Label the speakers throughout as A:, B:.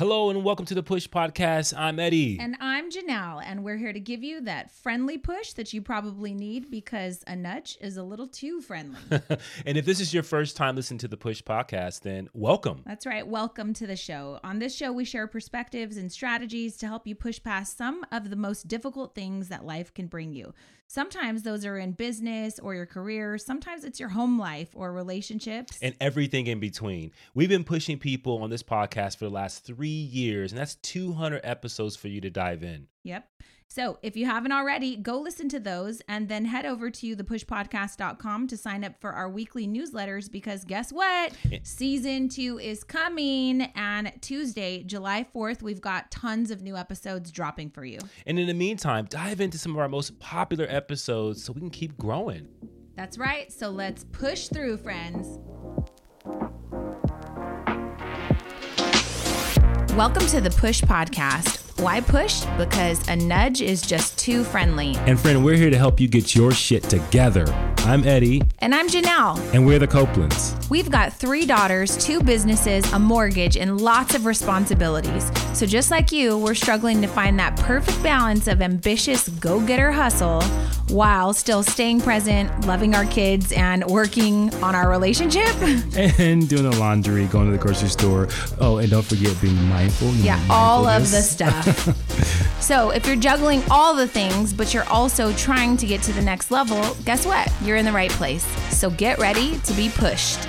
A: Hello and welcome to the Push Podcast. I'm Eddie.
B: And I'm Janelle, and we're here to give you that friendly push that you probably need because a nudge is a little too friendly.
A: and if this is your first time listening to the Push Podcast, then welcome.
B: That's right. Welcome to the show. On this show, we share perspectives and strategies to help you push past some of the most difficult things that life can bring you. Sometimes those are in business or your career. Sometimes it's your home life or relationships.
A: And everything in between. We've been pushing people on this podcast for the last three years, and that's 200 episodes for you to dive in.
B: Yep. So if you haven't already, go listen to those and then head over to thepushpodcast.com to sign up for our weekly newsletters because guess what? Season two is coming. And Tuesday, July 4th, we've got tons of new episodes dropping for you.
A: And in the meantime, dive into some of our most popular episodes so we can keep growing.
B: That's right. So let's push through, friends. Welcome to the Push Podcast. Why push? Because a nudge is just too friendly.
A: And friend, we're here to help you get your shit together. I'm Eddie.
B: And I'm Janelle.
A: And we're the Copelands.
B: We've got three daughters, two businesses, a mortgage, and lots of responsibilities. So just like you, we're struggling to find that perfect balance of ambitious go getter hustle while still staying present, loving our kids, and working on our relationship.
A: and doing the laundry, going to the grocery store. Oh, and don't forget being mindful.
B: Yeah, all of the stuff. so, if you're juggling all the things, but you're also trying to get to the next level, guess what? You're in the right place. So, get ready to be pushed.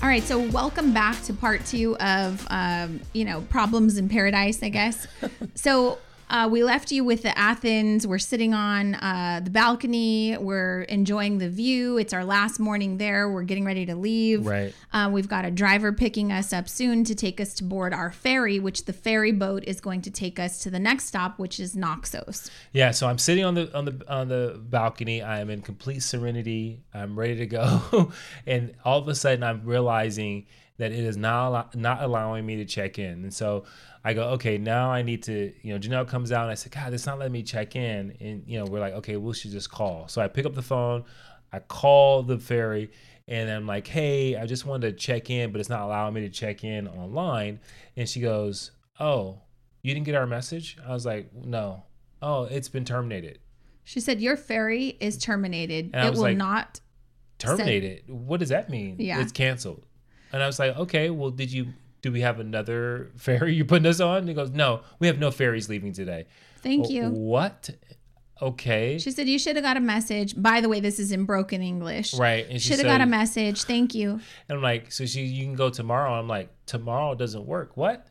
B: All right, so welcome back to part two of, um, you know, problems in paradise, I guess. so uh, we left you with the Athens. We're sitting on uh, the balcony. We're enjoying the view. It's our last morning there. We're getting ready to leave.
A: Right.
B: Uh, we've got a driver picking us up soon to take us to board our ferry, which the ferry boat is going to take us to the next stop, which is Naxos.
A: Yeah. So I'm sitting on the on the on the balcony. I am in complete serenity. I'm ready to go, and all of a sudden I'm realizing that it is not not allowing me to check in, and so I go, okay, now I need to, you know, Janelle comes out and I said, God, it's not letting me check in. And, you know, we're like, okay, we should just call. So I pick up the phone, I call the ferry, and I'm like, hey, I just wanted to check in, but it's not allowing me to check in online. And she goes, oh, you didn't get our message? I was like, no. Oh, it's been terminated.
B: She said, your ferry is terminated. It will like, not.
A: Terminated? Send- what does that mean?
B: Yeah.
A: It's canceled. And I was like, okay, well, did you do we have another ferry you're putting us on? And he goes, no, we have no ferries leaving today.
B: Thank you.
A: What? Okay.
B: She said you should have got a message. By the way, this is in broken English.
A: Right.
B: And she should have got a message. Thank you.
A: And I'm like, so she, you can go tomorrow. I'm like, tomorrow doesn't work. What?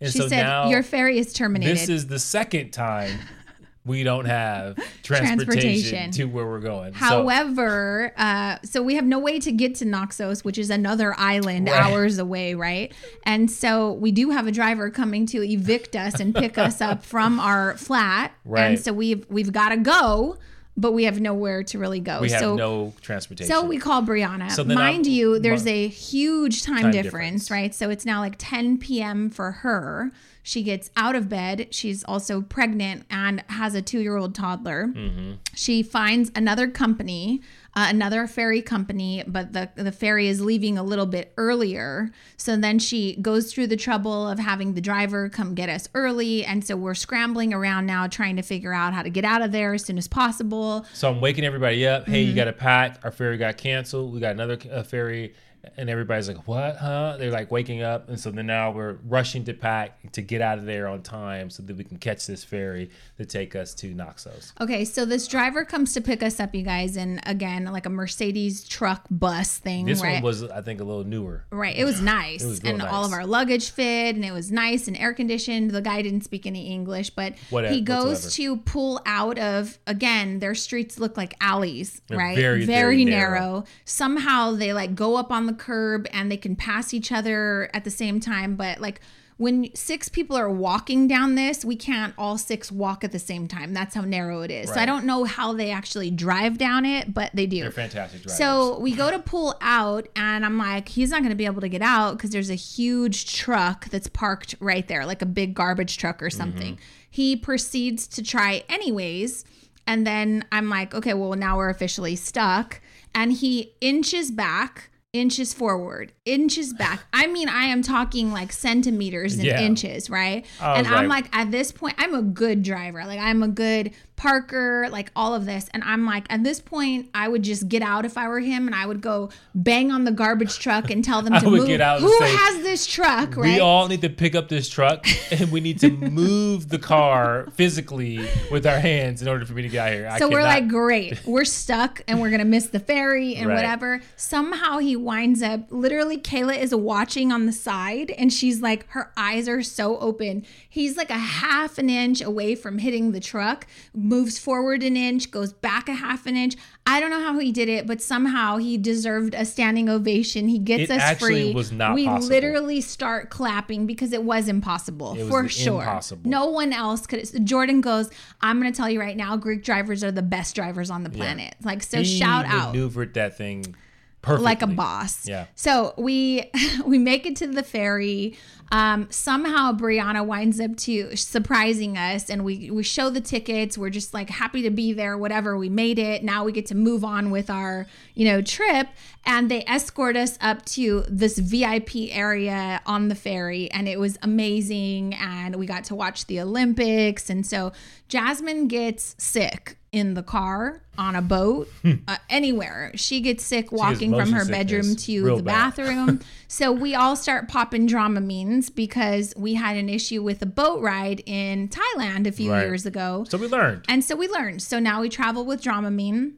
B: And she so said now your ferry is terminated.
A: This is the second time we don't have transportation, transportation, to where we're going.
B: However, so, uh, so we have no way to get to Naxos, which is another island right. hours away, right? And so we do have a driver coming to evict us and pick us up from our flat.
A: Right.
B: And so we've we've got to go but we have nowhere to really go.
A: We have
B: so,
A: no transportation.
B: So we call Brianna. So Mind I'm, you, there's a huge time, time difference, difference, right? So it's now like 10 p.m. for her. She gets out of bed. She's also pregnant and has a two year old toddler. Mm-hmm. She finds another company, uh, another ferry company, but the, the ferry is leaving a little bit earlier. So then she goes through the trouble of having the driver come get us early. And so we're scrambling around now trying to figure out how to get out of there as soon as possible.
A: So I'm waking everybody up. Hey, mm-hmm. you got to pack. Our ferry got canceled. We got another uh, ferry and everybody's like, "What? Huh?" They're like waking up, and so then now we're rushing to pack to get out of there on time so that we can catch this ferry to take us to Naxos.
B: Okay, so this driver comes to pick us up, you guys, and again, like a Mercedes truck bus thing.
A: This
B: right?
A: one was, I think, a little newer.
B: Right, it was nice, it was and nice. all of our luggage fit, and it was nice and air conditioned. The guy didn't speak any English, but Whatever, he goes whatsoever. to pull out of again. Their streets look like alleys, They're right?
A: Very, very, very narrow.
B: narrow. Somehow they like go up on the the curb and they can pass each other at the same time. But like when six people are walking down this, we can't all six walk at the same time. That's how narrow it is. Right. So I don't know how they actually drive down it, but they do.
A: They're fantastic drivers.
B: So we go to pull out, and I'm like, he's not going to be able to get out because there's a huge truck that's parked right there, like a big garbage truck or something. Mm-hmm. He proceeds to try anyways. And then I'm like, okay, well, now we're officially stuck. And he inches back inches forward, inches back. I mean, I am talking like centimeters and yeah. inches, right? And I'm like, at this point, I'm a good driver. Like, I'm a good Parker, like all of this. And I'm like, at this point, I would just get out if I were him and I would go bang on the garbage truck and tell them to move. Who say, has this truck, right?
A: We all need to pick up this truck and we need to move the car physically with our hands in order for me to get out here.
B: I so cannot. we're like, great, we're stuck and we're going to miss the ferry and right. whatever. Somehow he winds up, literally, Kayla is watching on the side and she's like, her eyes are so open. He's like a half an inch away from hitting the truck moves forward an inch, goes back a half an inch. I don't know how he did it, but somehow he deserved a standing ovation. He gets it us free.
A: Was not
B: we
A: possible.
B: literally start clapping because it was impossible it was for sure. Impossible. No one else could. Jordan goes. I'm going to tell you right now, Greek drivers are the best drivers on the planet. Yeah. Like so, he shout out.
A: Maneuvered that thing Perfectly.
B: like a boss.
A: Yeah.
B: So we we make it to the ferry. Um, somehow Brianna winds up to surprising us, and we we show the tickets. We're just like happy to be there. Whatever, we made it. Now we get to move on with our you know trip, and they escort us up to this VIP area on the ferry, and it was amazing. And we got to watch the Olympics, and so Jasmine gets sick in the car, on a boat, hmm. uh, anywhere. She gets sick walking from her bedroom to the bathroom. so we all start popping Dramamines because we had an issue with a boat ride in Thailand a few right. years ago.
A: So we learned.
B: And so we learned. So now we travel with Dramamine.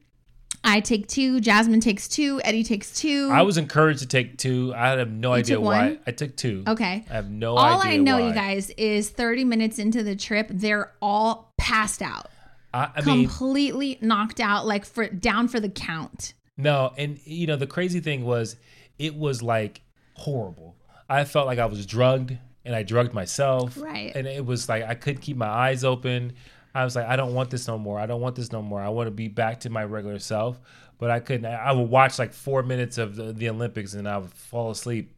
B: I take two. Jasmine takes two. Eddie takes two.
A: I was encouraged to take two. I have no you idea why. I took two.
B: Okay.
A: I have no
B: all
A: idea.
B: All I know,
A: why.
B: you guys, is 30 minutes into the trip, they're all passed out.
A: I, I
B: completely mean, knocked out, like for down for the count.
A: No, and you know the crazy thing was, it was like horrible. I felt like I was drugged, and I drugged myself.
B: Right.
A: And it was like I couldn't keep my eyes open. I was like, I don't want this no more. I don't want this no more. I want to be back to my regular self. But I couldn't. I would watch like four minutes of the, the Olympics, and I would fall asleep,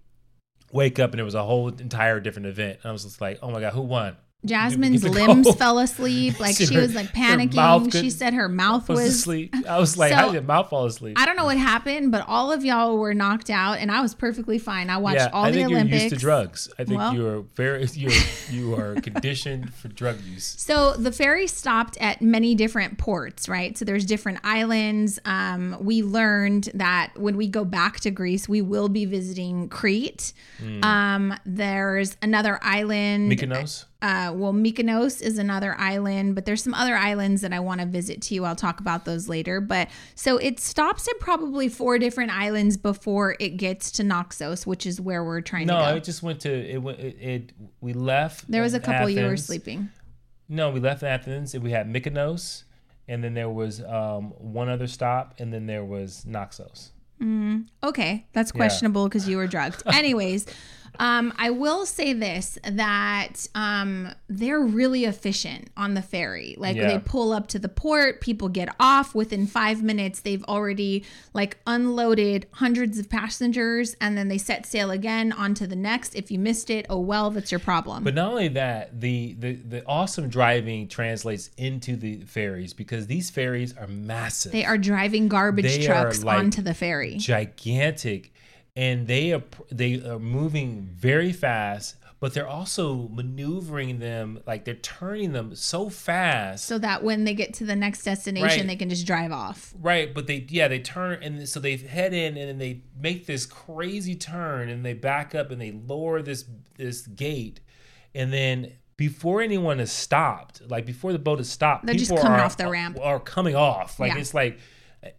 A: wake up, and it was a whole entire different event. And I was just like, oh my god, who won?
B: Jasmine's limbs fell asleep. Like she, she was like panicking. She said her mouth was, was
A: asleep. I was like, so, how did your mouth fall asleep?
B: I don't know what happened, but all of y'all were knocked out, and I was perfectly fine. I watched yeah, all I the Olympics.
A: You're used to drugs. I think well, you are very you you are conditioned for drug use.
B: So the ferry stopped at many different ports, right? So there's different islands. Um, we learned that when we go back to Greece, we will be visiting Crete. Mm. Um, there's another island.
A: Mykonos.
B: Uh, well, Mykonos is another island, but there's some other islands that I want to visit too. I'll talk about those later. But so it stops at probably four different islands before it gets to Naxos, which is where we're trying
A: no,
B: to go.
A: No, it just went to it. It, it we left.
B: There was a couple Athens. you were sleeping.
A: No, we left Athens and we had Mykonos, and then there was um, one other stop, and then there was Naxos.
B: Mm, okay, that's questionable because yeah. you were drugged. Anyways, um, I will say this that um, they're really efficient on the ferry. Like yeah. they pull up to the port, people get off within five minutes. They've already like unloaded hundreds of passengers, and then they set sail again onto the next. If you missed it, oh well, that's your problem.
A: But not only that, the the the awesome driving translates into the ferries because these ferries are massive.
B: They are driving garbage they trucks like onto the ferry.
A: Gigantic and they are they are moving very fast but they're also maneuvering them like they're turning them so fast.
B: So that when they get to the next destination right. they can just drive off.
A: Right but they yeah they turn and so they head in and then they make this crazy turn and they back up and they lower this this gate. And then before anyone has stopped like before the boat has stopped
B: they're just coming are, off the ramp.
A: are coming off. Like yeah. it's like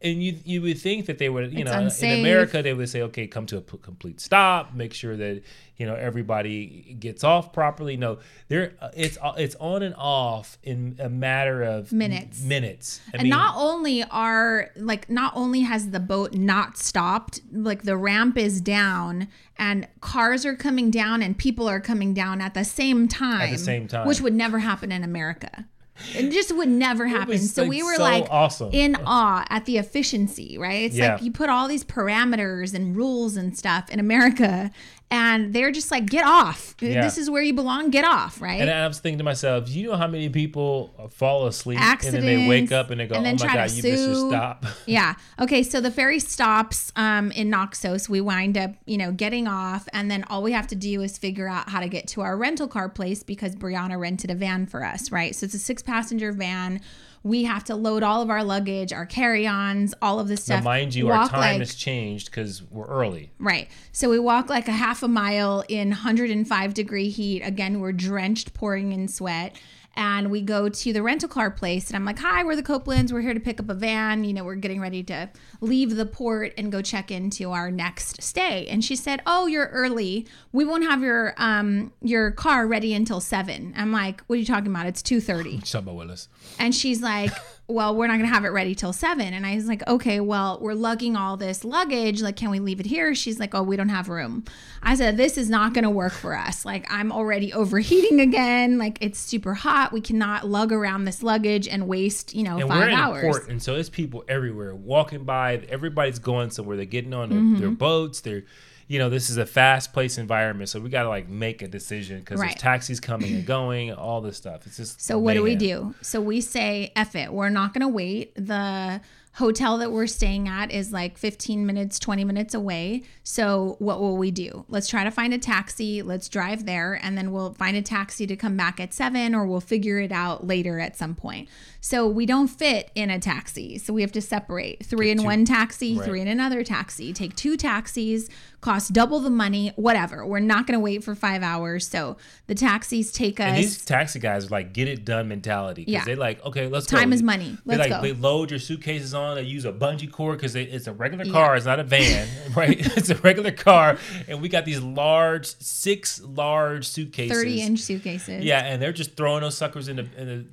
A: and you you would think that they would you it's know unsafe. in America they would say okay come to a complete stop make sure that you know everybody gets off properly. No there uh, it's uh, it's on and off in a matter of
B: minutes.
A: minutes.
B: I and mean, not only are like not only has the boat not stopped like the ramp is down and cars are coming down and people are coming down at the same time
A: at the same time.
B: which would never happen in America it just would never happen. So like we were so like
A: awesome.
B: in awe at the efficiency, right? It's yeah. like you put all these parameters and rules and stuff in America and they're just like, get off. Yeah. This is where you belong. Get off, right?
A: And I was thinking to myself, you know how many people fall asleep Accidents, and then they wake up and they go, and oh my God, you missed stop.
B: Yeah. Okay. So the ferry stops um, in Naxos. We wind up, you know, getting off. And then all we have to do is figure out how to get to our rental car place because Brianna rented a van for us, right? So it's a six passenger van we have to load all of our luggage, our carry-ons, all of this stuff.
A: Now, mind you, our time like, has changed because we're early.
B: Right. So we walk like a half a mile in 105 degree heat. Again, we're drenched, pouring in sweat and we go to the rental car place and i'm like hi we're the copelands. We're here to pick up a van. You know we're getting ready to leave the port and go check into our next stay. And she said oh you're early. We won't have your um your car ready until 7 i'm like what are you talking about? It's 2.30
A: Willis.
B: and she's like well, we're not going to have it ready till seven. And I was like, okay, well, we're lugging all this luggage. Like, can we leave it here? She's like, oh, we don't have room. I said, this is not going to work for us. Like, I'm already overheating again. Like, it's super hot. We cannot lug around this luggage and waste, you know,
A: and
B: 5 hours.
A: Port, and so there's people everywhere walking by. Everybody's going somewhere. They're getting on their, mm-hmm. their boats. They're, you know, this is a fast paced environment, so we got to like make a decision because right. there's taxis coming and going, all this stuff. It's just
B: so. What do we do? So we say, "F it, we're not going to wait." The hotel that we're staying at is like 15 minutes, 20 minutes away. So, what will we do? Let's try to find a taxi. Let's drive there, and then we'll find a taxi to come back at seven, or we'll figure it out later at some point. So, we don't fit in a taxi. So, we have to separate three in one taxi, right. three in another taxi, take two taxis, cost double the money, whatever. We're not going to wait for five hours. So the taxis take us. And
A: these taxi guys are like get it done mentality. Yeah. they're like, okay, let's
B: Time go. is money. Let's
A: they like,
B: go.
A: They load your suitcases on. They use a bungee cord because it's a regular car. Yeah. It's not a van, right? it's a regular car. And we got these large, six large suitcases.
B: 30 inch suitcases.
A: Yeah. And they're just throwing those suckers in the, in the,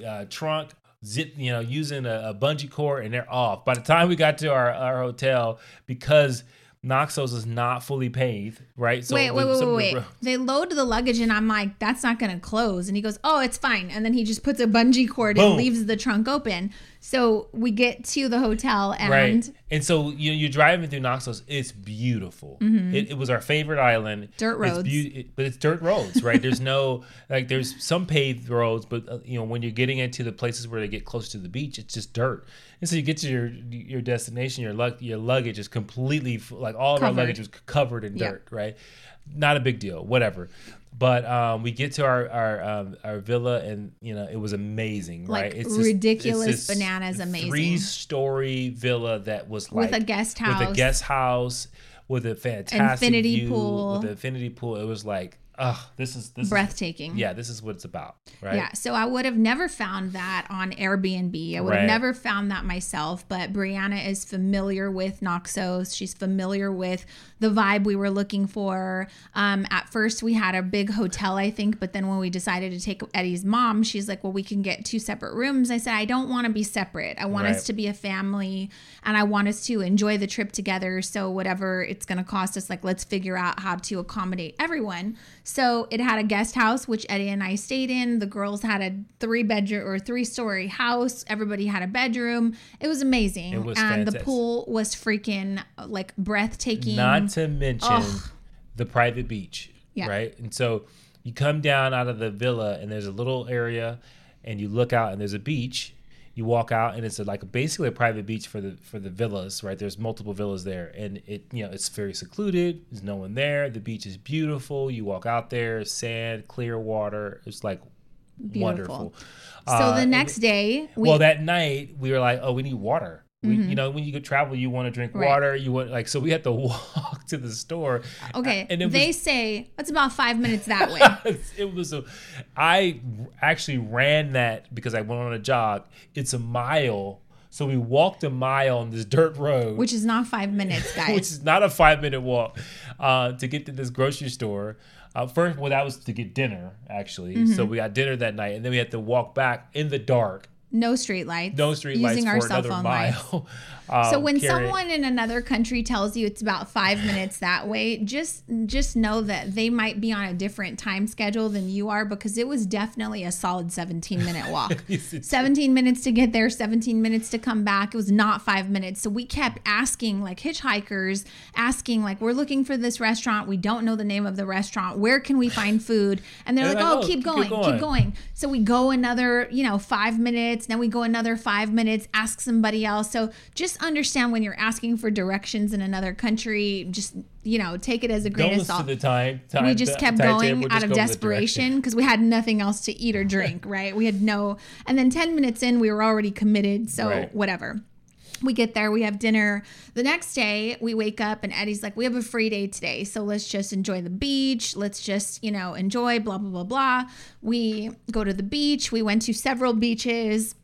A: the uh, trunk zip, you know, using a, a, bungee cord and they're off. By the time we got to our, our hotel, because Naxos is not fully paved, right?
B: So wait, wait, wait, wait, wait. They load the luggage, and I'm like, that's not going to close. And he goes, oh, it's fine. And then he just puts a bungee cord Boom. and leaves the trunk open. So we get to the hotel and right.
A: and so you you're driving through Naxos. It's beautiful. Mm-hmm. It, it, was our favorite island.
B: Dirt roads,
A: it's be- it, but it's dirt roads, right? there's no like there's some paved roads, but uh, you know when you're getting into the places where they get close to the beach, it's just dirt. And so you get to your your destination, your lug your luggage is completely like all of covered. our luggage was covered in dirt, right? Not a big deal, whatever. But um, we get to our our um, our villa, and you know it was amazing,
B: like
A: right?
B: It's ridiculous, this, it's bananas, amazing.
A: Three story villa that was like
B: with a guest house,
A: with a guest house, with a fantastic infinity view, pool, with an infinity pool. It was like oh, this is this
B: breathtaking.
A: Is, yeah, this is what it's about, right?
B: Yeah. So I would have never found that on Airbnb. I would right. have never found that myself. But Brianna is familiar with Naxos. She's familiar with the vibe we were looking for. Um, at first, we had a big hotel, I think, but then when we decided to take Eddie's mom, she's like, "Well, we can get two separate rooms." I said, "I don't want to be separate. I want right. us to be a family, and I want us to enjoy the trip together. So whatever it's going to cost us, like let's figure out how to accommodate everyone." So it had a guest house, which Eddie and I stayed in. The girls had a three bedroom or three story house. Everybody had a bedroom. It was amazing. It was and fantastic. the pool was freaking like breathtaking.
A: Not to mention Ugh. the private beach. Yeah. Right. And so you come down out of the villa and there's a little area and you look out and there's a beach you walk out and it's a, like basically a private beach for the for the villas right there's multiple villas there and it you know it's very secluded there's no one there the beach is beautiful you walk out there sand clear water it's like beautiful. wonderful
B: so uh, the next day
A: we, well that night we were like oh we need water we, mm-hmm. You know, when you go travel, you want to drink right. water. You want like so we had to walk to the store.
B: Okay, and they was, say it's about five minutes that way.
A: it was a. I actually ran that because I went on a jog. It's a mile. So we walked a mile on this dirt road,
B: which is not five minutes, guys.
A: which is not a five minute walk uh, to get to this grocery store. Uh, first, well, that was to get dinner actually. Mm-hmm. So we got dinner that night, and then we had to walk back in the dark
B: no street lights.
A: No street using lights for our another mile.
B: Um, so when someone in another country tells you it's about five minutes that way, just just know that they might be on a different time schedule than you are because it was definitely a solid 17 minute walk. 17 minutes to get there, 17 minutes to come back. It was not five minutes. So we kept asking like hitchhikers, asking like, we're looking for this restaurant. We don't know the name of the restaurant. Where can we find food? And they're, they're like, oh, oh keep, going, keep going, keep going. So we go another, you know, five minutes. Then we go another five minutes, ask somebody else. So just understand when you're asking for directions in another country, just you know, take it as a grain of salt.
A: The time, time,
B: we just kept going out of desperation because we had nothing else to eat or drink, right? We had no, and then 10 minutes in, we were already committed. So, right. whatever. We get there, we have dinner. The next day, we wake up, and Eddie's like, We have a free day today. So let's just enjoy the beach. Let's just, you know, enjoy, blah, blah, blah, blah. We go to the beach. We went to several beaches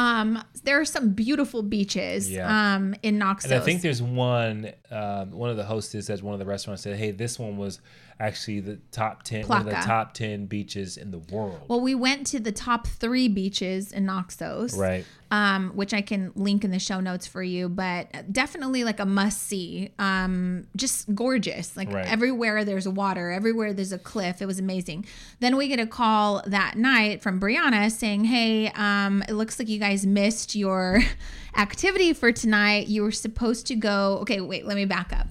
B: um, there are some beautiful beaches yeah. um, in Naxos.
A: And I think there's one, um, one of the hostess at one of the restaurants said, hey, this one was actually the top 10 one of the top 10 beaches in the world.
B: Well we went to the top three beaches in naxos
A: right.
B: um, which i can link in the show notes for you but definitely like a must see um, just gorgeous. Like right. everywhere there's water everywhere there's a cliff it was amazing. Then we get a call that night from brianna saying hey um, it looks like you guys missed your activity for tonight. You were supposed to go okay wait let me back up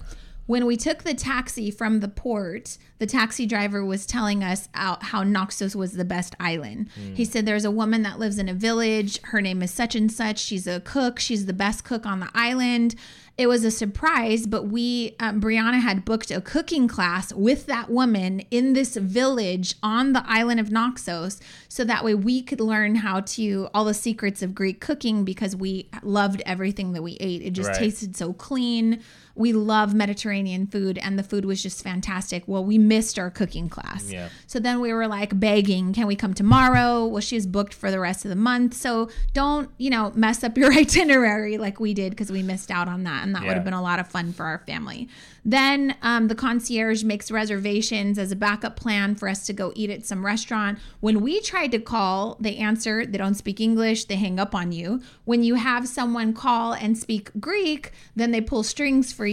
B: when we took the taxi from the port, the taxi driver was telling us out how Naxos was the best island. Mm. He said there's a woman that lives in a village. Her name is such and such. She's a cook. She's the best cook on the island. It was a surprise, but we, um, Brianna had booked a cooking class with that woman in this village on the island of Naxos. So that way we could learn how to, all the secrets of Greek cooking because we loved everything that we ate. It just right. tasted so clean we love Mediterranean food and the food was just fantastic. Well, we missed our cooking class.
A: Yeah.
B: So then we were like begging, can we come tomorrow? Well, she's booked for the rest of the month. So don't, you know, mess up your itinerary like we did because we missed out on that. And that yeah. would have been a lot of fun for our family. Then um, the concierge makes reservations as a backup plan for us to go eat at some restaurant. When we tried to call, they answer, they don't speak English, they hang up on you. When you have someone call and speak Greek, then they pull strings for you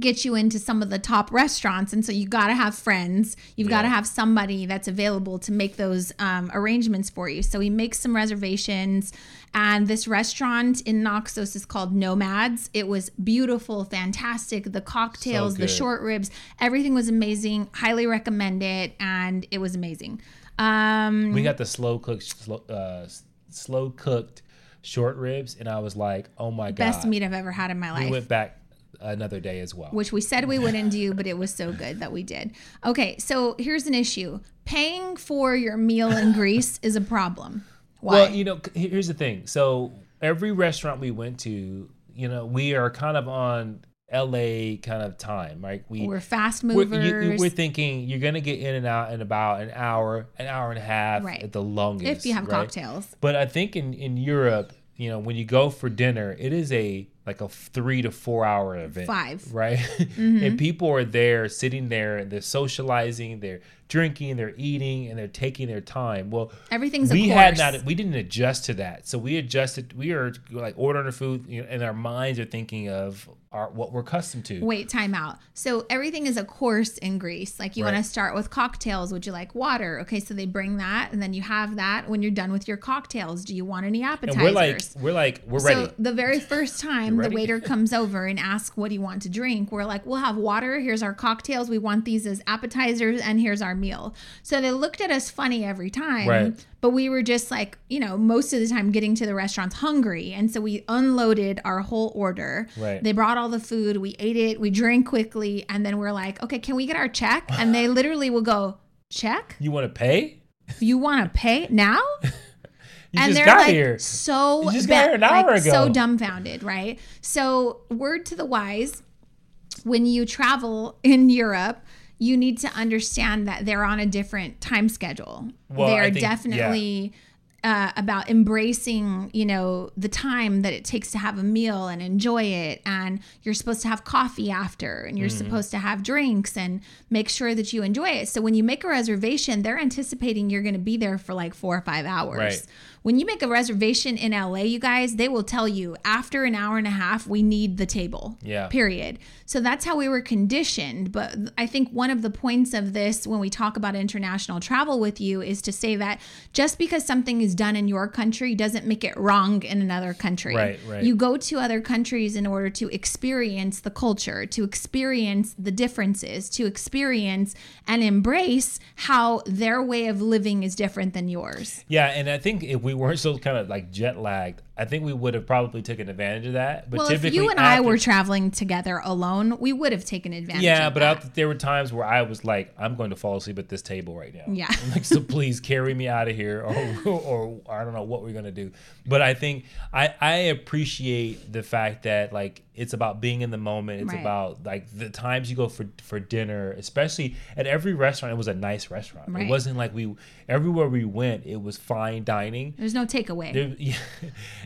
B: get you into some of the top restaurants and so you got to have friends you've yeah. got to have somebody that's available to make those um, arrangements for you so he makes some reservations and this restaurant in Naxos is called Nomads. It was beautiful, fantastic. The cocktails, so the short ribs, everything was amazing. Highly recommend it, and it was amazing. Um,
A: we got the slow cooked, slow, uh, slow cooked short ribs, and I was like, "Oh my god!"
B: Best meat I've ever had in my life.
A: We went back another day as well.
B: Which we said we wouldn't do, but it was so good that we did. Okay, so here's an issue paying for your meal in Greece is a problem. Why?
A: Well, you know, here's the thing. So every restaurant we went to, you know, we are kind of on LA kind of time, right?
B: We we're fast movers.
A: We're, you, we're, thinking you're gonna get in and out in about an hour, an hour and a half right. at the longest.
B: If you have
A: right?
B: cocktails.
A: But I think in in Europe, you know, when you go for dinner, it is a like a three to four hour event.
B: Five.
A: Right? Mm-hmm. and people are there sitting there and they're socializing, they're drinking, they're eating, and they're taking their time. Well,
B: everything's
A: we had not we didn't adjust to that. So we adjusted we are like ordering our food you know, and our minds are thinking of our what we're accustomed to.
B: Wait, time out. So everything is a course in Greece. Like you right. want to start with cocktails. Would you like water? Okay, so they bring that and then you have that when you're done with your cocktails. Do you want any appetizers?
A: And we're like we're like we're ready.
B: So the very first time the waiter comes over and asks what do you want to drink, we're like, we'll have water. Here's our cocktails. We want these as appetizers and here's our meal. So they looked at us funny every time.
A: Right.
B: But we were just like, you know, most of the time getting to the restaurants hungry. And so we unloaded our whole order.
A: Right.
B: They brought all the food, we ate it, we drank quickly, and then we're like, okay, can we get our check? And they literally will go, check?
A: You want to pay?
B: You want to pay now?
A: You and they're like here.
B: so
A: you just got here an hour
B: like,
A: ago.
B: so dumbfounded, right? So word to the wise, when you travel in Europe, you need to understand that they're on a different time schedule. Well, they're think, definitely yeah. Uh, about embracing, you know, the time that it takes to have a meal and enjoy it. And you're supposed to have coffee after, and you're mm-hmm. supposed to have drinks and make sure that you enjoy it. So when you make a reservation, they're anticipating you're going to be there for like four or five hours.
A: Right
B: when you make a reservation in LA, you guys, they will tell you after an hour and a half, we need the table.
A: Yeah.
B: Period. So that's how we were conditioned. But I think one of the points of this when we talk about international travel with you is to say that just because something is done in your country doesn't make it wrong in another country.
A: Right, right.
B: You go to other countries in order to experience the culture, to experience the differences, to experience and embrace how their way of living is different than yours.
A: Yeah, and I think if we weren't so kind of like jet lagged, I think we would have probably taken advantage of that.
B: But well, if you and after, I were traveling together alone, we would have taken advantage.
A: Yeah, but
B: I,
A: there were times where I was like, "I'm going to fall asleep at this table right now."
B: Yeah,
A: like so, please carry me out of here, or, or, or I don't know what we're gonna do. But I think I I appreciate the fact that like it's about being in the moment. It's right. about like the times you go for for dinner, especially at every restaurant. It was a nice restaurant. Right. It wasn't like we everywhere we went. It was fine dining.
B: There's no takeaway.
A: There, yeah.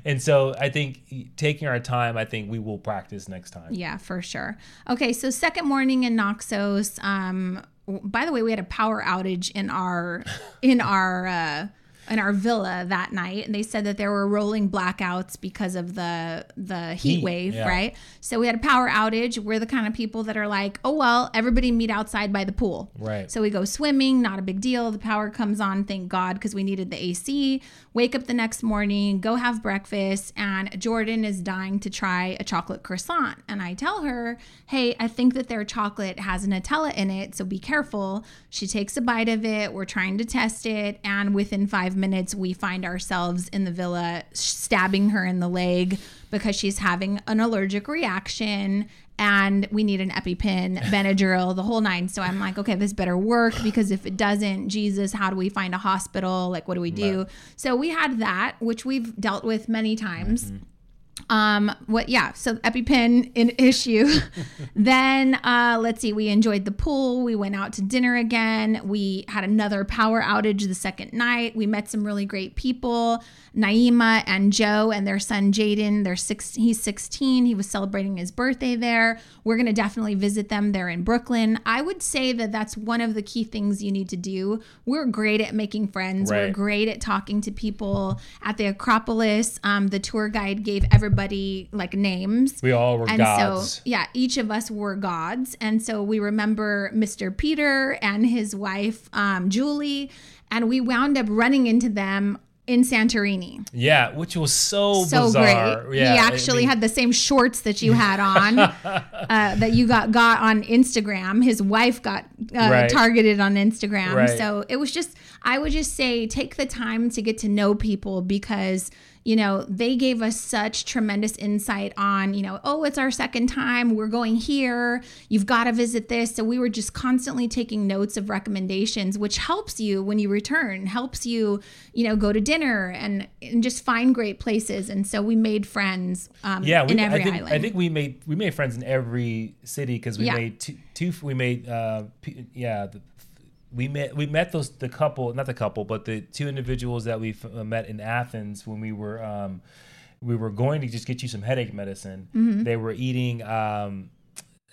A: And so I think taking our time. I think we will practice next time.
B: Yeah, for sure. Okay, so second morning in Naxos. Um, by the way, we had a power outage in our in our. Uh, in our villa that night and they said that there were rolling blackouts because of the the heat, heat wave yeah. right? So we had a power outage. We're the kind of people that are like oh well everybody meet outside by the pool.
A: Right.
B: So we go swimming not a big deal. The power comes on thank god because we needed the ac wake up the next morning go have breakfast and jordan is dying to try a chocolate croissant. And i tell her hey i think that their chocolate has nutella in it so be careful. She takes a bite of it. We're trying to test it and within five minutes, we find ourselves in the villa stabbing her in the leg because she's having an allergic reaction and we need an EpiPen, Benadryl, the whole nine. So I'm like, okay, this better work because if it doesn't, Jesus, how do we find a hospital? Like, what do we do? So we had that, which we've dealt with many times. Mm-hmm. Um, what, yeah, so EpiPen in issue. then, uh, let's see, we enjoyed the pool. We went out to dinner again. We had another power outage the second night. We met some really great people. Naima and Joe and their son Jaden. They're six. He's 16. He was celebrating his birthday there. We're gonna definitely visit them. They're in Brooklyn. I would say that that's one of the key things you need to do. We're great at making friends. Right. We're great at talking to people at the Acropolis. Um, the tour guide gave everybody like names.
A: We all were and gods.
B: So yeah, each of us were gods, and so we remember Mr. Peter and his wife um, Julie and we wound up running into them in Santorini.
A: Yeah, which was so, so bizarre.
B: great. Yeah, he actually I mean, had the same shorts that you had on, uh, that you got got on Instagram. His wife got uh, right. targeted on Instagram. Right. So it was just, I would just say, take the time to get to know people because you know, they gave us such tremendous insight on, you know, oh, it's our second time. We're going here. You've got to visit this. So we were just constantly taking notes of recommendations, which helps you when you return, helps you, you know, go to dinner and, and just find great places. And so we made friends um, yeah, we, in every
A: I think,
B: island.
A: I think we made we made friends in every city because we yeah. made two, two, we made uh, yeah the, we met we met those the couple not the couple but the two individuals that we uh, met in Athens when we were um, we were going to just get you some headache medicine. Mm-hmm. They were eating um,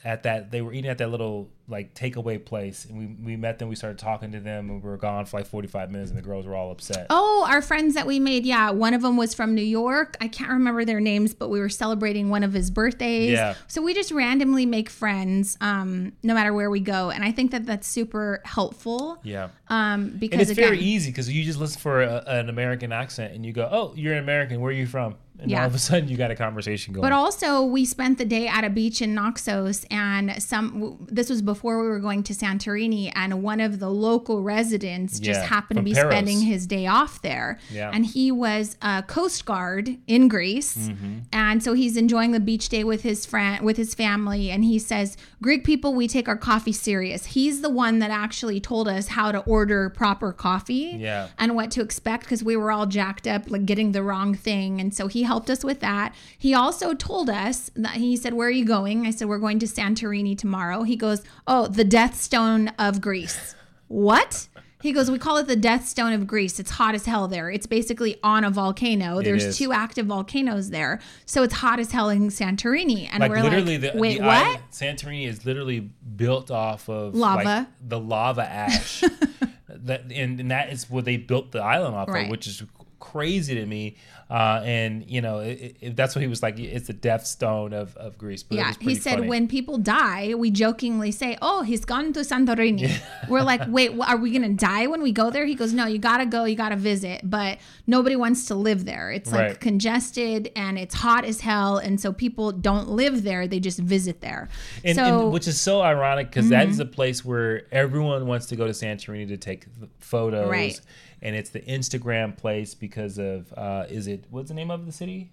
A: at that they were eating at that little like takeaway place. And we, we met them we started talking to them and we were gone for like 45 minutes and the girls were all upset.
B: Oh our friends that we made yeah. One of them was from new york. I can't remember their names but we were celebrating one of his birthdays.
A: Yeah.
B: So we just randomly make friends um, no matter where we go. And i think that that's super helpful.
A: Yeah
B: um, because
A: and it's
B: again,
A: very easy because you just listen for a, an american accent and you go oh you're an american where are you from and yeah. all of a sudden you got a conversation going.
B: But also, we spent the day at a beach in Naxos, and some. This was before we were going to Santorini, and one of the local residents just yeah, happened to be Paros. spending his day off there.
A: Yeah.
B: And he was a Coast Guard in Greece, mm-hmm. and so he's enjoying the beach day with his friend, with his family, and he says, "Greek people, we take our coffee serious." He's the one that actually told us how to order proper coffee,
A: yeah.
B: and what to expect because we were all jacked up, like getting the wrong thing, and so he helped us with that. He also told us that he said, Where are you going? I said, We're going to Santorini tomorrow. He goes, Oh, the Death Stone of Greece. what? He goes, We call it the Death Stone of Greece. It's hot as hell there. It's basically on a volcano. There's two active volcanoes there. So it's hot as hell in Santorini. And like we're literally like, the, Wait, the what? Island,
A: Santorini is literally built off of
B: lava, like,
A: the lava ash. that and, and, that is what they built the island off right. of, which is crazy to me. Uh, and you know, it, it, that's what he was like. It's the death stone of, of Greece.
B: But yeah, he said funny. when people die, we jokingly say, "Oh, he's gone to Santorini." Yeah. We're like, "Wait, are we gonna die when we go there?" He goes, "No, you gotta go, you gotta visit, but nobody wants to live there. It's like right. congested and it's hot as hell, and so people don't live there; they just visit there."
A: And,
B: so,
A: and which is so ironic because mm-hmm. a place where everyone wants to go to Santorini to take photos. Right and it's the Instagram place because of uh, is it what's the name of the city?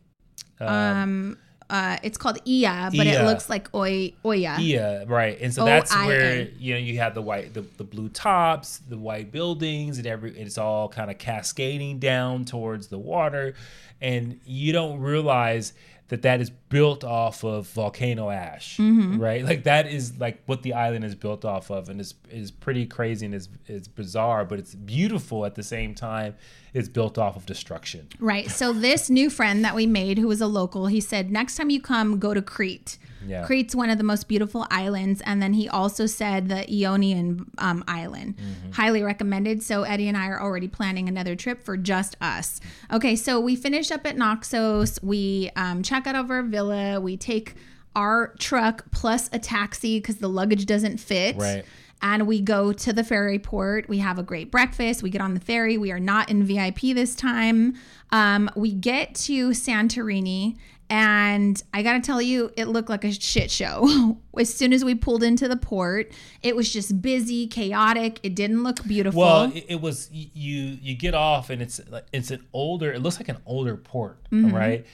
B: Um, um uh, it's called Ia, but Ia. it looks like Oi Oya.
A: Ia, right? And so that's O-I-A. where you know you have the white, the, the blue tops, the white buildings, and every it's all kind of cascading down towards the water, and you don't realize that that is built off of volcano ash, mm-hmm. right? Like that is like what the island is built off of, and is is pretty crazy and is is bizarre, but it's beautiful at the same time. It's built off of destruction,
B: right? So this new friend that we made, who was a local, he said, next time you come, go to Crete yeah. Crete's one of the most beautiful islands. And then he also said the Ionian um, island. Mm-hmm. Highly recommended. So Eddie and I are already planning another trip for just us. Okay, so we finish up at Naxos. We um, check out of our villa. We take our truck plus a taxi because the luggage doesn't fit.
A: Right
B: and we go to the ferry port. We have a great breakfast. We get on the ferry. We are not in VIP this time. Um, we get to Santorini, and I got to tell you, it looked like a shit show. as soon as we pulled into the port, it was just busy, chaotic. It didn't look beautiful.
A: Well, it, it was you. You get off, and it's it's an older. It looks like an older port, mm-hmm. right?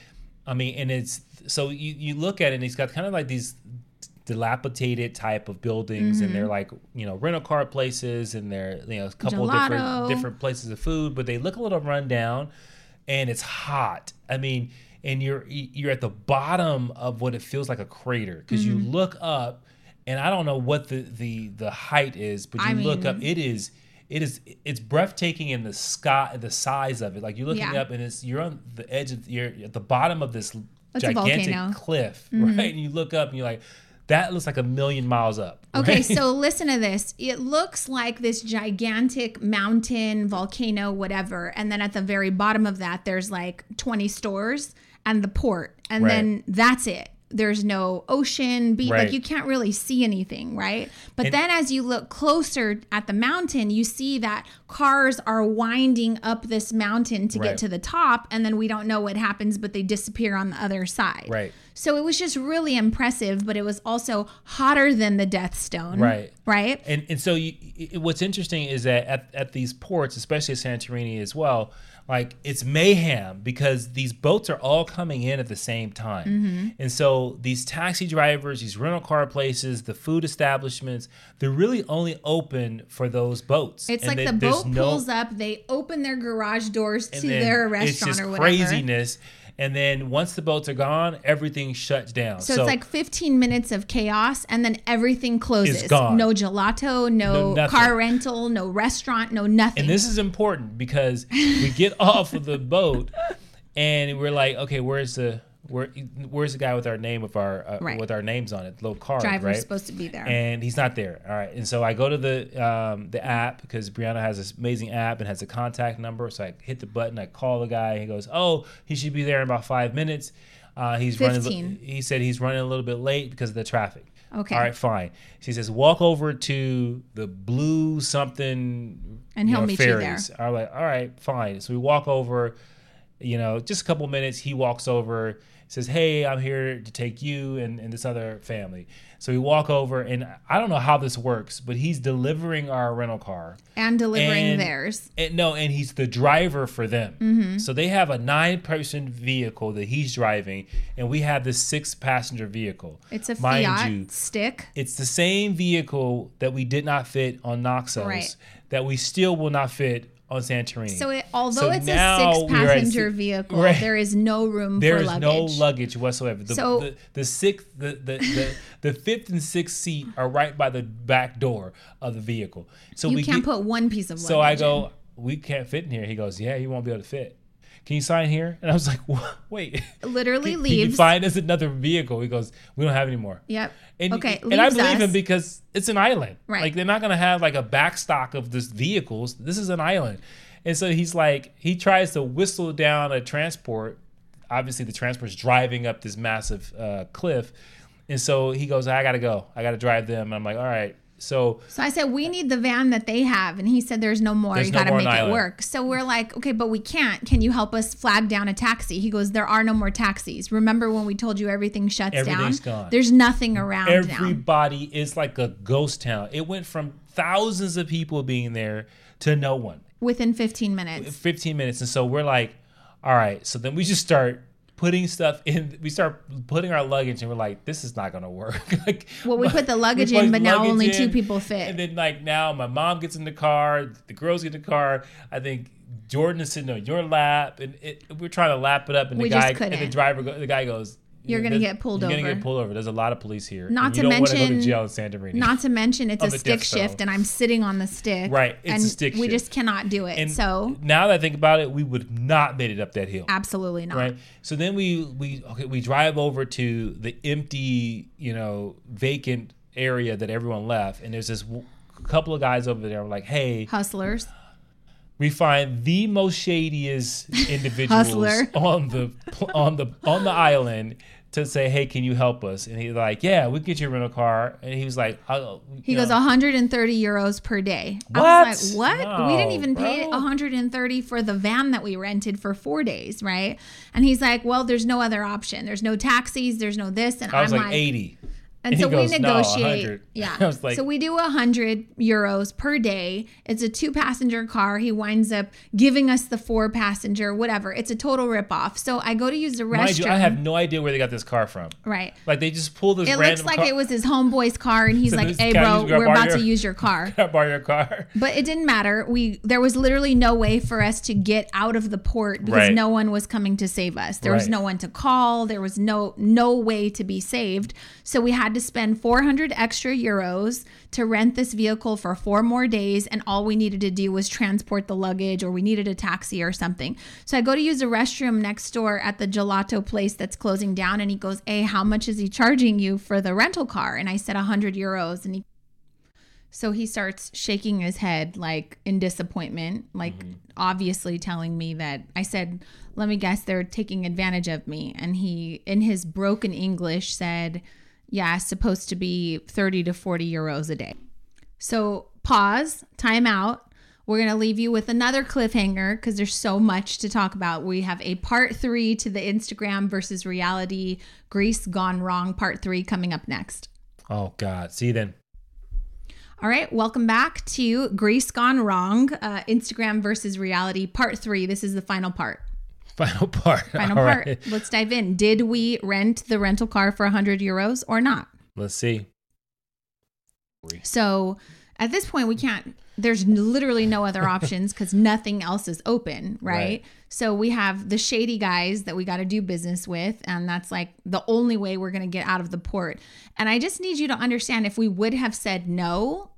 A: I mean, and it's so you you look at it, and it's got kind of like these dilapidated type of buildings, mm-hmm. and they're like you know rental car places, and they're you know a couple different different places of food, but they look a little run down, and it's hot. I mean and you're you're at the bottom of what it feels like a crater because mm-hmm. you look up and I don't know what the the the height is, but you I look mean, up, it is it is it's breathtaking in the sky, the size of it. Like you're looking yeah. up and it's you're on the edge of you're at the bottom of this That's gigantic cliff, mm-hmm. right? And you look up and you're like, that looks like a million miles up.
B: Right? Okay, so listen to this. It looks like this gigantic mountain, volcano, whatever. And then at the very bottom of that, there's like 20 stores and the port, and right. then that's it. There's no ocean, beach, right. like you can't really see anything, right? But and, then as you look closer at the mountain, you see that cars are winding up this mountain to right. get to the top, and then we don't know what happens, but they disappear on the other side.
A: Right.
B: So it was just really impressive, but it was also hotter than the Death Stone.
A: Right.
B: Right.
A: And and so you, what's interesting is that at, at these ports, especially Santorini as well, like it's mayhem because these boats are all coming in at the same time. Mm-hmm. And so these taxi drivers, these rental car places, the food establishments, they're really only open for those boats.
B: It's and like they, the boat no, pulls up, they open their garage doors to their restaurant or whatever.
A: craziness and then once the boats are gone, everything shuts down.
B: So, so it's like 15 minutes of chaos, and then everything closes.
A: It's gone.
B: No gelato, no, no car rental, no restaurant, no nothing.
A: And this is important because we get off of the boat, and we're like, okay, where's the where where's the guy with our name of our uh, right. with our names on it, little card,
B: Driver's
A: right?
B: supposed to be there,
A: and he's not there. All right, and so I go to the um, the app because Brianna has this amazing app and has a contact number. So I hit the button, I call the guy. He goes, "Oh, he should be there in about five minutes." Uh, he's 15. running. He said he's running a little bit late because of the traffic.
B: Okay.
A: All right, fine. She says, walk over to the blue something.
B: And he'll know, meet ferries.
A: you there. I'm like, all right, fine. So we walk over, you know, just a couple minutes. He walks over says, Hey, I'm here to take you and, and this other family. So we walk over, and I don't know how this works, but he's delivering our rental car
B: and delivering and, theirs.
A: And, no, and he's the driver for them. Mm-hmm. So they have a nine person vehicle that he's driving, and we have this six passenger vehicle.
B: It's a Mind Fiat you, stick.
A: It's the same vehicle that we did not fit on Naxos, right. that we still will not fit on Santorini.
B: So it, although so it's a six passenger vehicle, right. there is no room
A: there
B: for luggage.
A: There is no luggage whatsoever. The, so the, the sixth, the the, the, the fifth and sixth seat are right by the back door of the vehicle. So
B: you
A: we
B: can't get, put one piece of luggage.
A: So I go, in. we can't fit in here. He goes, yeah, you won't be able to fit can you sign here? And I was like, wait.
B: Literally
A: can,
B: leaves. Can
A: you find us another vehicle? He goes, we don't have any more.
B: Yep.
A: And,
B: okay.
A: And I believe us. him because it's an island. Right. Like they're not going to have like a backstock of this vehicles. This is an island. And so he's like, he tries to whistle down a transport. Obviously, the transport's driving up this massive uh, cliff. And so he goes, I gotta go. I gotta drive them. And I'm like, all right. So,
B: so I said, we need the van that they have. And he said, there's no more. There's you got to make it work. So we're like, okay, but we can't. Can you help us flag down a taxi? He goes, there are no more taxis. Remember when we told you everything shuts Everything's down? Gone. There's nothing around
A: Everybody now. is like a ghost town. It went from thousands of people being there to no one.
B: Within 15 minutes.
A: 15 minutes. And so we're like, all right. So then we just start putting stuff in we start putting our luggage and we're like this is not gonna work. Like
B: well we put the luggage in but now only in, two people fit.
A: and then like now my mom gets in the car the girls get in the car. I think jordan is sitting on your lap and it, we're trying to lap it up and we the guy and the driver the guy goes
B: you're gonna get pulled
A: you're
B: over.
A: You're gonna get pulled over. There's a lot of police here.
B: Not to mention, to jail in Santa Maria. Not to mention, it's a stick shift, and I'm sitting on the stick.
A: Right, it's
B: and
A: a stick.
B: We shift. just cannot do it. And so
A: now that I think about it, we would not made it up that hill.
B: Absolutely not. Right.
A: So then we we okay we drive over to the empty you know vacant area that everyone left, and there's this w- couple of guys over there. We're like, hey,
B: hustlers
A: we find the most shadiest individuals on the on the on the island to say, "Hey, can you help us?" And he's like, "Yeah, we get you a rental car." And he was like, oh,
B: "He goes 130 euros per day." What? I was like, "What? No, we didn't even bro. pay 130 for the van that we rented for four days, right?" And he's like, "Well, there's no other option. There's no taxis. There's no this." And
A: I was
B: I'm
A: like, like 80.
B: And, and so goes, we negotiate. No, yeah. Like, so we do a hundred euros per day. It's a two passenger car. He winds up giving us the four passenger, whatever. It's a total ripoff. So I go to use the restroom. You,
A: I have no idea where they got this car from.
B: Right.
A: Like they just pulled this.
B: It looks like car. it was his homeboy's car, and he's so like, "Hey, bro, we're about your, to use your car.
A: Can I borrow your car?"
B: But it didn't matter. We there was literally no way for us to get out of the port because right. no one was coming to save us. There right. was no one to call. There was no no way to be saved. So we had to spend 400 extra euros to rent this vehicle for four more days. And all we needed to do was transport the luggage or we needed a taxi or something. So I go to use a restroom next door at the gelato place that's closing down. And he goes, Hey, how much is he charging you for the rental car? And I said 100 euros. And he so he starts shaking his head like in disappointment, like mm-hmm. obviously telling me that I said, "Let me guess they're taking advantage of me." And he in his broken English said, yeah, supposed to be 30 to 40 euros a day. So pause, time out. We're going to leave you with another cliffhanger because there's so much to talk about. We have a part three to the Instagram versus reality Greece gone wrong part three coming up next.
A: Oh, God. See you then.
B: All right, welcome back to Greece Gone Wrong, uh, Instagram versus reality, part three. This is the final part.
A: Final part.
B: Final All part. Right. Let's dive in. Did we rent the rental car for 100 euros or not?
A: Let's see.
B: So at this point, we can't, there's literally no other options because nothing else is open, right? right? So we have the shady guys that we got to do business with. And that's like the only way we're going to get out of the port. And I just need you to understand if we would have said no,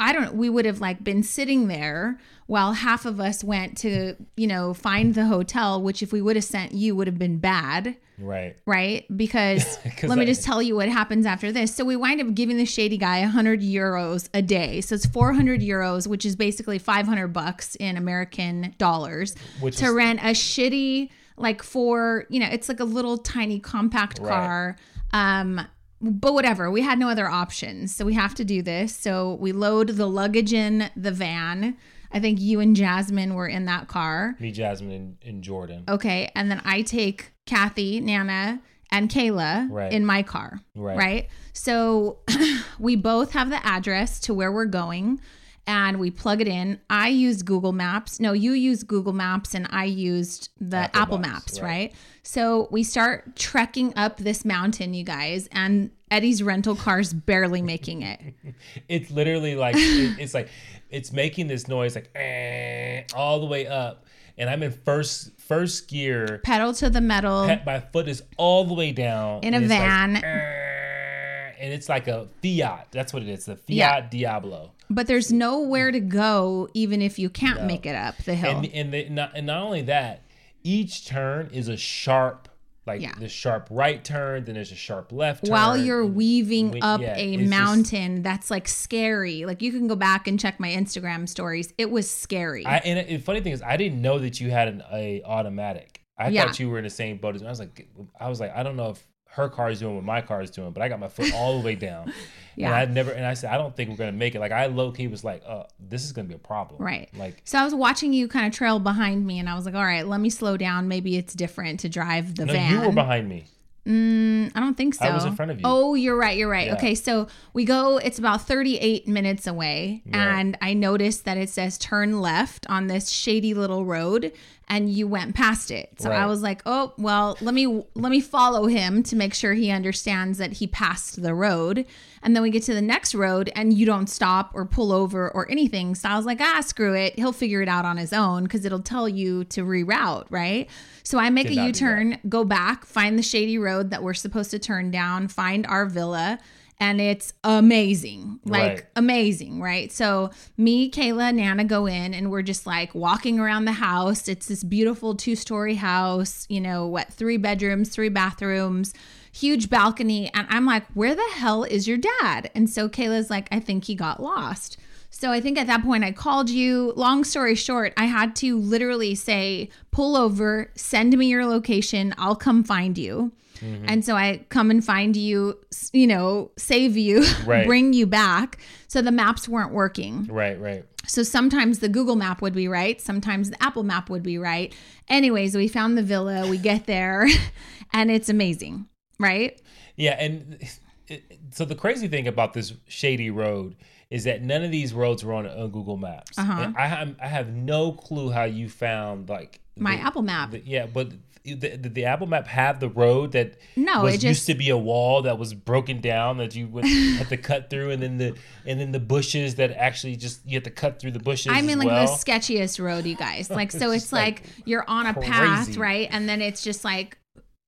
B: I don't we would have like been sitting there while half of us went to, you know, find the hotel, which if we would have sent you would have been bad.
A: Right.
B: Right? Because let me just tell you what happens after this. So we wind up giving the shady guy 100 euros a day. So it's 400 euros, which is basically 500 bucks in American dollars which to is- rent a shitty like for, you know, it's like a little tiny compact right. car. Um but whatever, we had no other options. So we have to do this. So we load the luggage in the van. I think you and Jasmine were in that car.
A: Me, Jasmine, and, and Jordan.
B: Okay. And then I take Kathy, Nana, and Kayla right. in my car. Right. Right. So we both have the address to where we're going and we plug it in. I use Google Maps. No, you use Google Maps and I used the Apple, Apple Maps, Maps right. right? So we start trekking up this mountain, you guys, and Eddie's rental car's barely making it.
A: it's literally like it, it's like it's making this noise like eh, all the way up. And I'm in first first gear.
B: Pedal to the metal.
A: my foot is all the way down.
B: In a van. Like,
A: and it's like a Fiat. That's what it is. The Fiat yeah. Diablo.
B: But there's nowhere to go, even if you can't no. make it up the hill.
A: And, and, the, not, and not only that, each turn is a sharp like yeah. the sharp right turn, then there's a sharp left turn.
B: While you're mm. weaving when, up yeah, a mountain just, that's like scary. Like you can go back and check my Instagram stories. It was scary.
A: I, and the funny thing is, I didn't know that you had an a automatic. I yeah. thought you were in the same boat as me. I was like, I was like, I don't know if her car is doing what my car is doing, but I got my foot all the way down. yeah. And I never, and I said, I don't think we're going to make it. Like I low key was like, uh, this is going to be a problem.
B: Right.
A: Like,
B: so I was watching you kind of trail behind me and I was like, all right, let me slow down. Maybe it's different to drive the no, van.
A: You were behind me.
B: Mm, I don't think so.
A: I was in front of you.
B: Oh, you're right. You're right. Yeah. Okay, so we go. It's about 38 minutes away, yeah. and I noticed that it says turn left on this shady little road, and you went past it. So right. I was like, oh well, let me let me follow him to make sure he understands that he passed the road. And then we get to the next road, and you don't stop or pull over or anything. So I was like, ah, screw it. He'll figure it out on his own because it'll tell you to reroute, right? So I make Did a U turn, go back, find the shady road that we're supposed to turn down, find our villa and it's amazing like right. amazing right? So me kayla and nana go in and we're just like walking around the house. It's this beautiful two-story house you know what three bedrooms three bathrooms huge balcony. And i'm like where the hell is your dad? And so kayla's like i think he got lost so I think at that point I called you. Long story short, I had to literally say, pull over, send me your location, I'll come find you. Mm-hmm. And so I come and find you, you know, save you, right. bring you back. So the maps weren't working.
A: Right, right.
B: So sometimes the Google map would be right, sometimes the Apple map would be right. Anyways, we found the villa, we get there, and it's amazing, right?
A: Yeah, and it, so the crazy thing about this shady road is that none of these roads were on, on Google Maps. Uh-huh. I have I have no clue how you found like
B: my the, Apple Map.
A: The, yeah, but did the, the, Apple Map have the road that
B: no,
A: was
B: it just,
A: used to be a wall that was broken down that you would have to cut through, and then the and then the bushes that actually just you have to cut through the bushes.
B: I mean,
A: like
B: well. the sketchiest road, you guys. Like, so it's, it's like, like, you're on a crazy. path, right, and then it's just like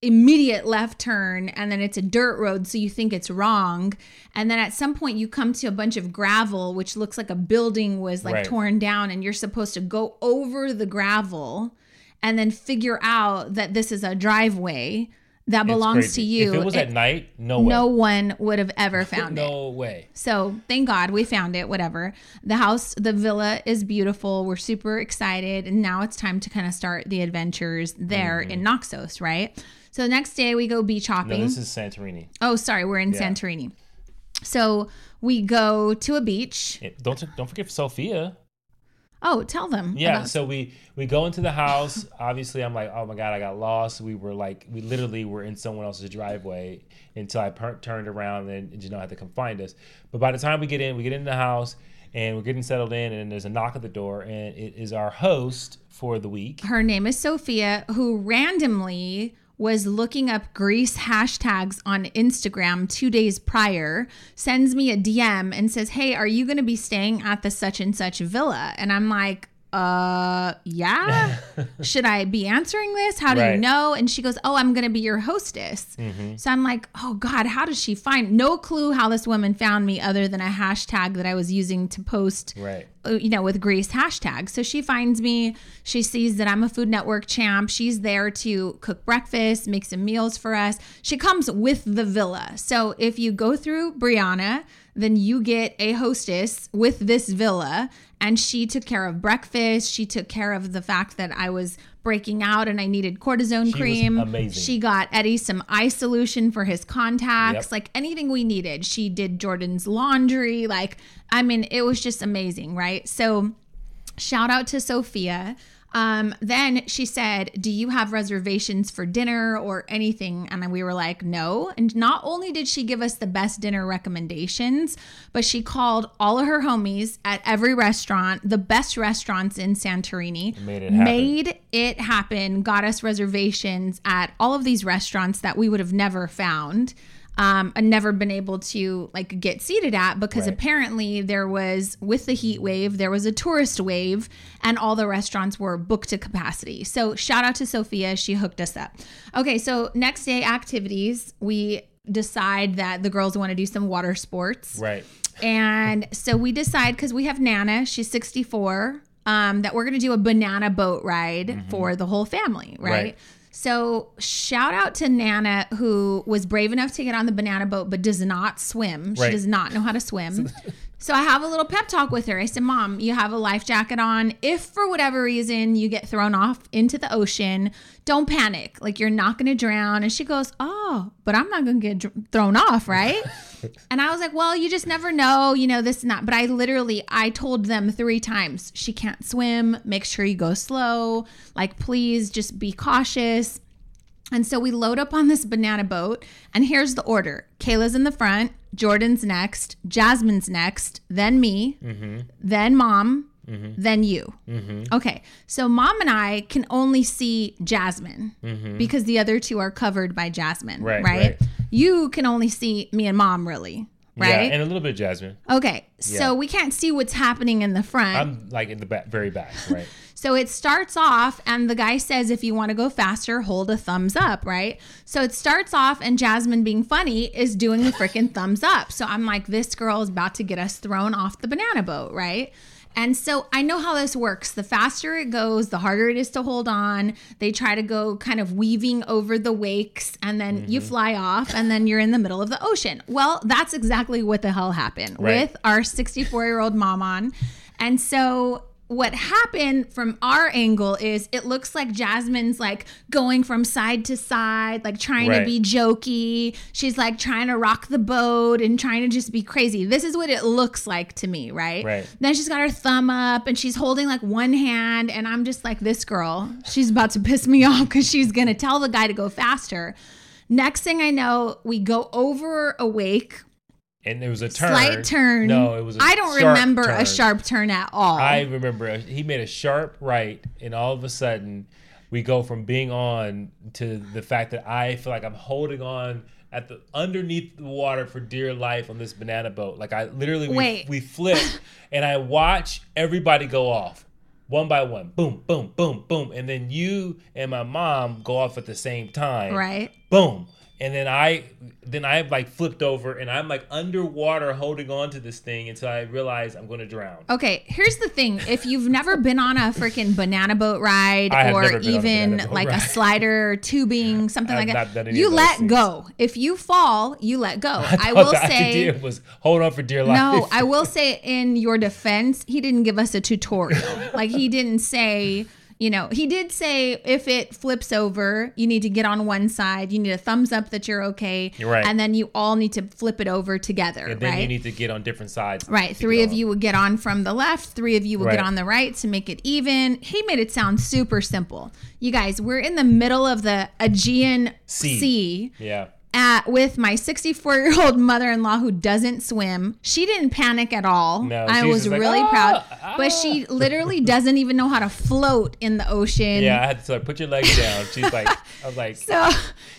B: immediate left turn and then it's a dirt road so you think it's wrong and then at some point you come to a bunch of gravel which looks like a building was like right. torn down and you're supposed to go over the gravel and then figure out that this is a driveway that belongs to you.
A: If it was it, at night, no way.
B: No one would have ever found
A: no
B: it.
A: No way.
B: So thank God we found it, whatever. The house, the villa is beautiful. We're super excited. And now it's time to kind of start the adventures there mm-hmm. in Naxos, right? So the next day we go beach hopping. No,
A: this is Santorini.
B: Oh, sorry, we're in yeah. Santorini. So we go to a beach.
A: don't don't forget Sophia.
B: Oh, tell them.
A: Yeah, about- so we we go into the house. Obviously, I'm like, oh my god, I got lost. We were like, we literally were in someone else's driveway until I per- turned around and, and you know had to come find us. But by the time we get in, we get in the house and we're getting settled in, and there's a knock at the door, and it is our host for the week.
B: Her name is Sophia, who randomly was looking up Greece hashtags on Instagram two days prior, sends me a DM and says, Hey, are you going to be staying at the such and such villa? And I'm like, uh yeah. Should i be answering this? How do right. you know? And she goes oh i'm gonna be your hostess. Mm-hmm. so i'm like oh god how does she find no clue how this woman found me other than a hashtag that i was using to post
A: right.
B: uh, you know with Greece hashtag so she finds me. She sees that i'm a food network champ. She's there to cook breakfast make some meals for us. She comes with the villa. So if you go through brianna then you get a hostess with this villa. And she took care of breakfast. She took care of the fact that I was breaking out and I needed cortisone
A: she
B: cream.
A: amazing.
B: She got Eddie some eye solution for his contacts, yep. like anything we needed. She did Jordan's laundry. Like, I mean, it was just amazing, right? So, shout out to Sophia. Um, then she said, Do you have reservations for dinner or anything? And we were like, No. And not only did she give us the best dinner recommendations, but she called all of her homies at every restaurant, the best restaurants in Santorini,
A: made it happen.
B: Made it happen, got us reservations at all of these restaurants that we would have never found um, and never been able to like get seated at because right. apparently there was with the heat wave there was a tourist wave and all the restaurants were booked to capacity. So shout out to Sophia, she hooked us up. Okay, so next day activities we decide that the girls want to do some water sports.
A: Right.
B: And so we decide because we have Nana, she's 64, um, that we're going to do a banana boat ride mm-hmm. for the whole family, right? right. So shout out to Nana who was brave enough to get on the banana boat but does not swim. She
A: Right.
B: does not know how to swim. So I have a little pep talk with her. I said, Mom, you have a life jacket on. If for whatever reason you get thrown off into the ocean, don't panic. Like you're not going to drown. And she goes, Oh, but I'm not going to get dr- thrown off, right? and I was like, Well, you just never know, you know, this and that. But I literally, I told them three times, She can't swim. Make sure you go slow. Like, please just be cautious. And so we load up on this banana boat, and here's the order Kayla's in the front, Jordan's next, Jasmine's next, then me, mm-hmm. then mom, mm-hmm. then you. Mm-hmm. Okay, so mom and I can only see Jasmine because the other two are covered by Jasmine,
A: Right,
B: right?
A: right.
B: You can only see me and mom, really, right?
A: Yeah, and a little bit of Jasmine.
B: okay,
A: Yeah.
B: so we can't see what's happening in the front.
A: I'm like in the back, very back, right?
B: So it starts off, and the guy says, if you want to go faster, hold a thumbs up, right? So it starts off, and Jasmine, being funny, is doing the freaking thumbs up. So I'm like, this girl is about to get us thrown off the banana boat, right? And so I know how this works. The faster it goes, the harder it is to hold on. They try to go kind of weaving over the wakes, and then you mm-hmm. fly off, and then you're in the middle of the ocean. Well, that's exactly what the hell happened
A: Right.
B: with our 64 year old mom on. And so what happened from our angle is it looks like Jasmine's like going from side to side, like trying to be jokey. She's like trying to rock the boat and trying to just be crazy. This is what it looks like to me, right?
A: Right.
B: Then she's got her thumb up and she's holding like one hand, and I'm just like, this girl, she's about to piss me off because she's gonna tell the guy to go faster. Next thing I know, we go over a wake,
A: And there was a turn.
B: slight turn.
A: No, it was. I
B: I don't remember a sharp turn at all.
A: I remember a- he made a sharp right, and all of a sudden, we go from being on to the fact that I feel like I'm holding on at the underneath the water for dear life on this banana boat. Like I literally we,
B: Wait.
A: we flip, and I watch everybody go off. One by one, boom, boom, boom, boom, and then you and my mom go off at the same time
B: right.
A: boom and then i then i like flipped over and i'm like underwater holding on to this thing until i realize i'm going to drown
B: Okay, here's the thing. If you've never been on a freaking banana boat ride or
A: never been on a
B: even
A: boat
B: like a slider, tubing, something like that, you let
A: things.
B: go. If you fall, you let go. I,
A: thought
B: will
A: the
B: say
A: idea was hold on for dear life
B: No, I will say in your defense, he didn't give us a tutorial. like he didn't say, you know, he did say if it flips over, you need to get on one side. You need a thumbs up that you're okay.
A: You're right.
B: And then you all need to flip it over together.
A: and then
B: right.
A: you need to get on different sides
B: Right. Three of
A: on.
B: you would get on from the left, three of you would
A: Right.
B: get on the right to make it even. He made it sound super simple. You guys, we're in the middle of the Aegean
A: Sea.
B: sea
A: yeah
B: at, with my 64 year old mother in law who doesn't swim. She didn't panic at all.
A: No,
B: I was
A: like,
B: really
A: "Ah,
B: proud.
A: ah."
B: But she literally doesn't even know how to float in the ocean.
A: yeah i had to like put your legs down she's like i was like
B: So,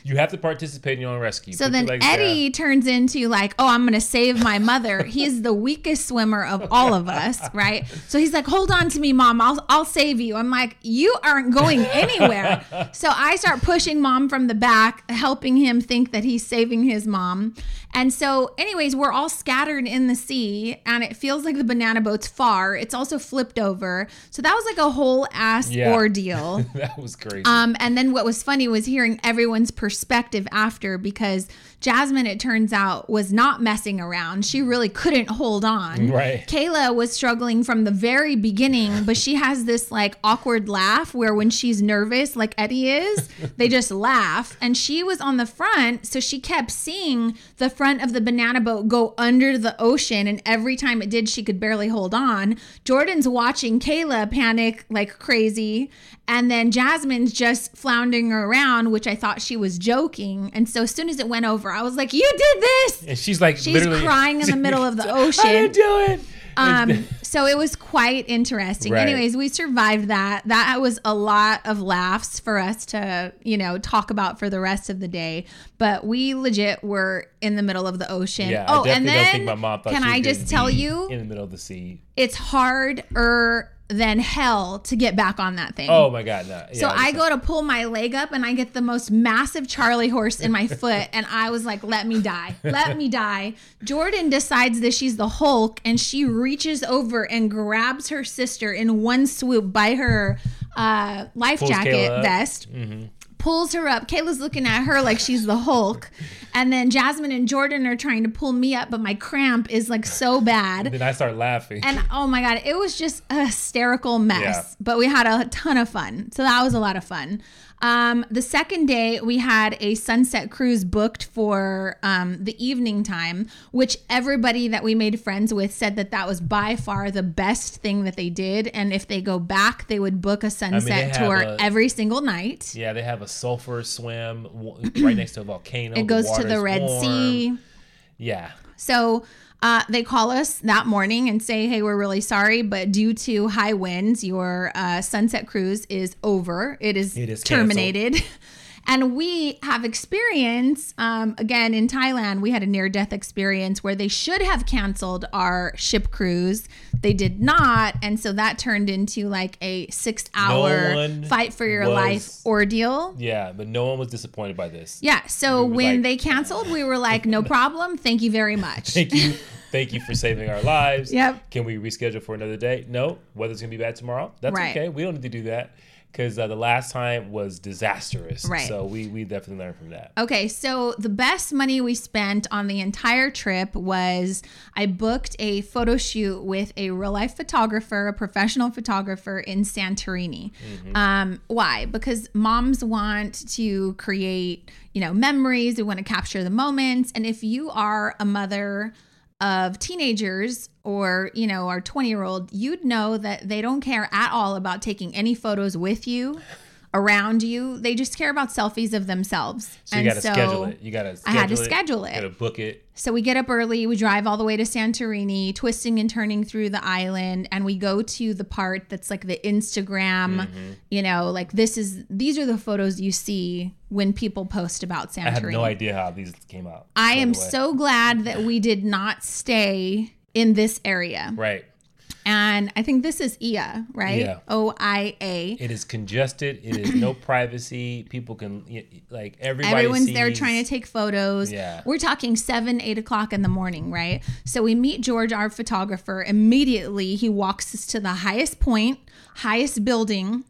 A: you have to participate in your own rescue
B: so
A: Put
B: then
A: legs down.
B: Eddie turns into like, oh, I'm going to save my mother. He's the weakest swimmer of all of us, right? So he's like, hold on to me, mom. I'll, I'll save you. I'm like, you aren't going anywhere. so I start pushing mom from the back, helping him think that he's saving his mom. And so, anyways, we're all scattered in the sea, and it feels like the banana boat's far. It's also flipped over. So that was like a whole ass
A: Yeah.
B: ordeal.
A: that was crazy
B: Um, and then what was funny was hearing everyone's perspective after because Jasmine, it turns out, was not messing around. She really couldn't hold on.
A: Right.
B: Kayla was struggling from the very beginning, but she has this like awkward laugh where when she's nervous, like Eddie is, they just laugh. And she was on the front, so she kept seeing the front of the banana boat go under the ocean. And every time it did, she could barely hold on. Jordan's watching Kayla panic like crazy. And then Jasmine's just floundering around, which I thought she was joking. And so as soon as it went over, I was like, You did this.
A: and she's like
B: She's crying in the middle of the ocean.
A: didn't do it
B: Um, so it was quite interesting.
A: Right.
B: Anyways, we survived that. That was a lot of laughs for us to, you know, talk about for the rest of the day. But we legit were in the middle of the ocean.
A: yeah
B: oh, and then
A: don't think my mom thought
B: can I just tell you,
A: in the middle of the sea
B: it's harder than hell to get back on that thing.
A: oh my god no
B: So I go to pull my leg up and I get the most massive Charlie horse in my foot. And I was like, let me die. Let me die. Jordan decides that she's the Hulk and she reaches over and grabs her sister in one swoop by her uh, life
A: Pulls
B: jacket
A: Kayla up.
B: Pulls her up. Kayla's looking at her like she's the Hulk. And then Jasmine and Jordan are trying to pull me up, but my cramp is like so bad.
A: And then I start laughing.
B: And oh my God, it was just a hysterical mess. Yeah. But we had a ton of fun. So that was a lot of fun. Um, the second day, we had a sunset cruise booked for um, the evening time, which everybody that we made friends with said that that was by far the best thing that they did. And if they go back, they would book a sunset I mean, tour a, every single night.
A: Yeah, they have a sulfur swim right next to a volcano.
B: It goes to the Red warm. Sea.
A: Yeah.
B: So uh, they call us that morning and say, "Hey, we're really sorry, but due to high winds, your uh, sunset cruise is over. It is, it is terminated." And we have experience, um, again, in Thailand, we had a near death experience where they should have canceled our ship cruise. They did not. And so that turned into like a six hour no fight for your was, life ordeal.
A: Yeah, but no one was disappointed by this.
B: Yeah. So we when like, they canceled, we were like, no problem. Thank you very much.
A: Thank you. Thank you for saving our lives.
B: Yep.
A: Can we reschedule for another day? No. Weather's going to be bad tomorrow. That's right. okay. We don't need to do that because uh, the last time was disastrous. Right. So we we definitely learned from that.
B: Okay, so the best money we spent on the entire trip was I booked a photo shoot with a real life photographer, a professional photographer in Santorini. Mm-hmm. Um, why? Because moms want to create you know memories. They want to capture the moments, and if you are a mother of teenagers or you know our 20 year old you'd know that they don't care at all about taking any photos with you around you they just care about selfies of themselves
A: so you and gotta so schedule it you gotta
B: i had to schedule it
A: you gotta book it
B: so we get up early, we drive all the way to Santorini, twisting and turning through the island, and we go to the part that's like the Instagram, mm-hmm. you know, like this is these are the photos you see when people post about Santorini. I
A: have no idea how these came out.
B: I am so glad that we did not stay in this area.
A: Right.
B: And I think this is Oia, right? Yeah. O I A.
A: It is congested. It is no privacy. People can like everybody.
B: Everyone's
A: sees.
B: there trying to take photos.
A: Yeah.
B: We're talking seven, eight o'clock in the morning, right? So we meet George, our photographer. Immediately, he walks us to the highest point, highest building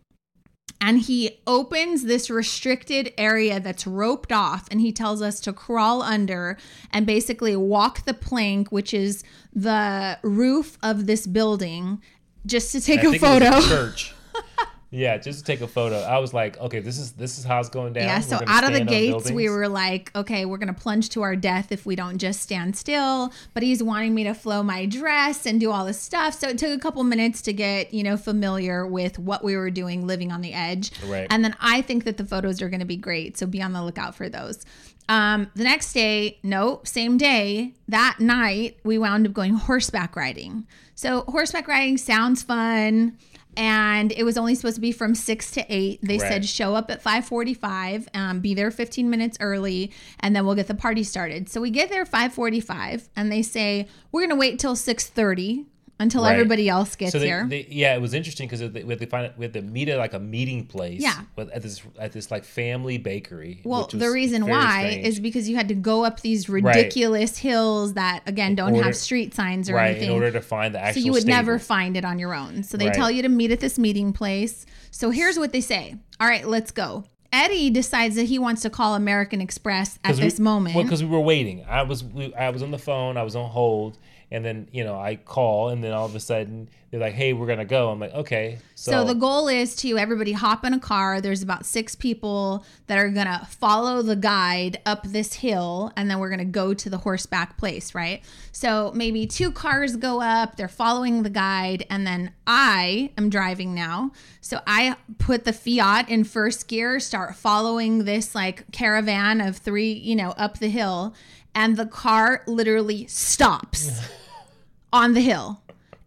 B: and he opens this restricted area that's roped off and he tells us to crawl under and basically walk the plank which is the roof of this building just to take a photo
A: church Yeah, just to take a photo. I was like, okay, this is this is how it's going down.
B: Yeah, so out of the gates, we were like, okay, we're gonna plunge to our death if we don't just stand still. But he's wanting me to flow my dress and do all this stuff. So it took a couple minutes to get you know familiar with what we were doing, living on the edge.
A: Right.
B: And then I think that the photos are gonna be great. So be on the lookout for those. Um, the next day, no, same day, that night, we wound up going horseback riding. So horseback riding sounds fun and it was only supposed to be from 6 to 8 they right. said show up at 5.45 um, be there 15 minutes early and then we'll get the party started so we get there 5.45 and they say we're going to wait till 6.30 until right. everybody else gets
A: so they,
B: here.
A: They, yeah, it was interesting because we had to find we had to meet at like a meeting place.
B: Yeah,
A: at this at this like family bakery.
B: Well, the reason why strange. is because you had to go up these ridiculous right. hills that again don't order, have street signs or
A: right,
B: anything
A: in order to find the actual.
B: So you would
A: stable.
B: never find it on your own. So they tell you to meet at this meeting place. So here's what they say. All right, let's go. Eddie decides that he wants to call American Express at this
A: we,
B: moment.
A: Well, because we were waiting. I was we, I was on the phone. I was on hold and then you know I call, and then all of a sudden they're like, "Hey, we're gonna go." I'm like, "Okay."
B: So, so the goal is to everybody hop in a car. There's about six people that are gonna follow the guide up this hill, and then we're gonna go to the horseback place, right? So maybe two cars go up. They're following the guide, and then I am driving now. So I put the Fiat in first gear, start following this like caravan of three, you know, up the hill and the car literally stops on the hill.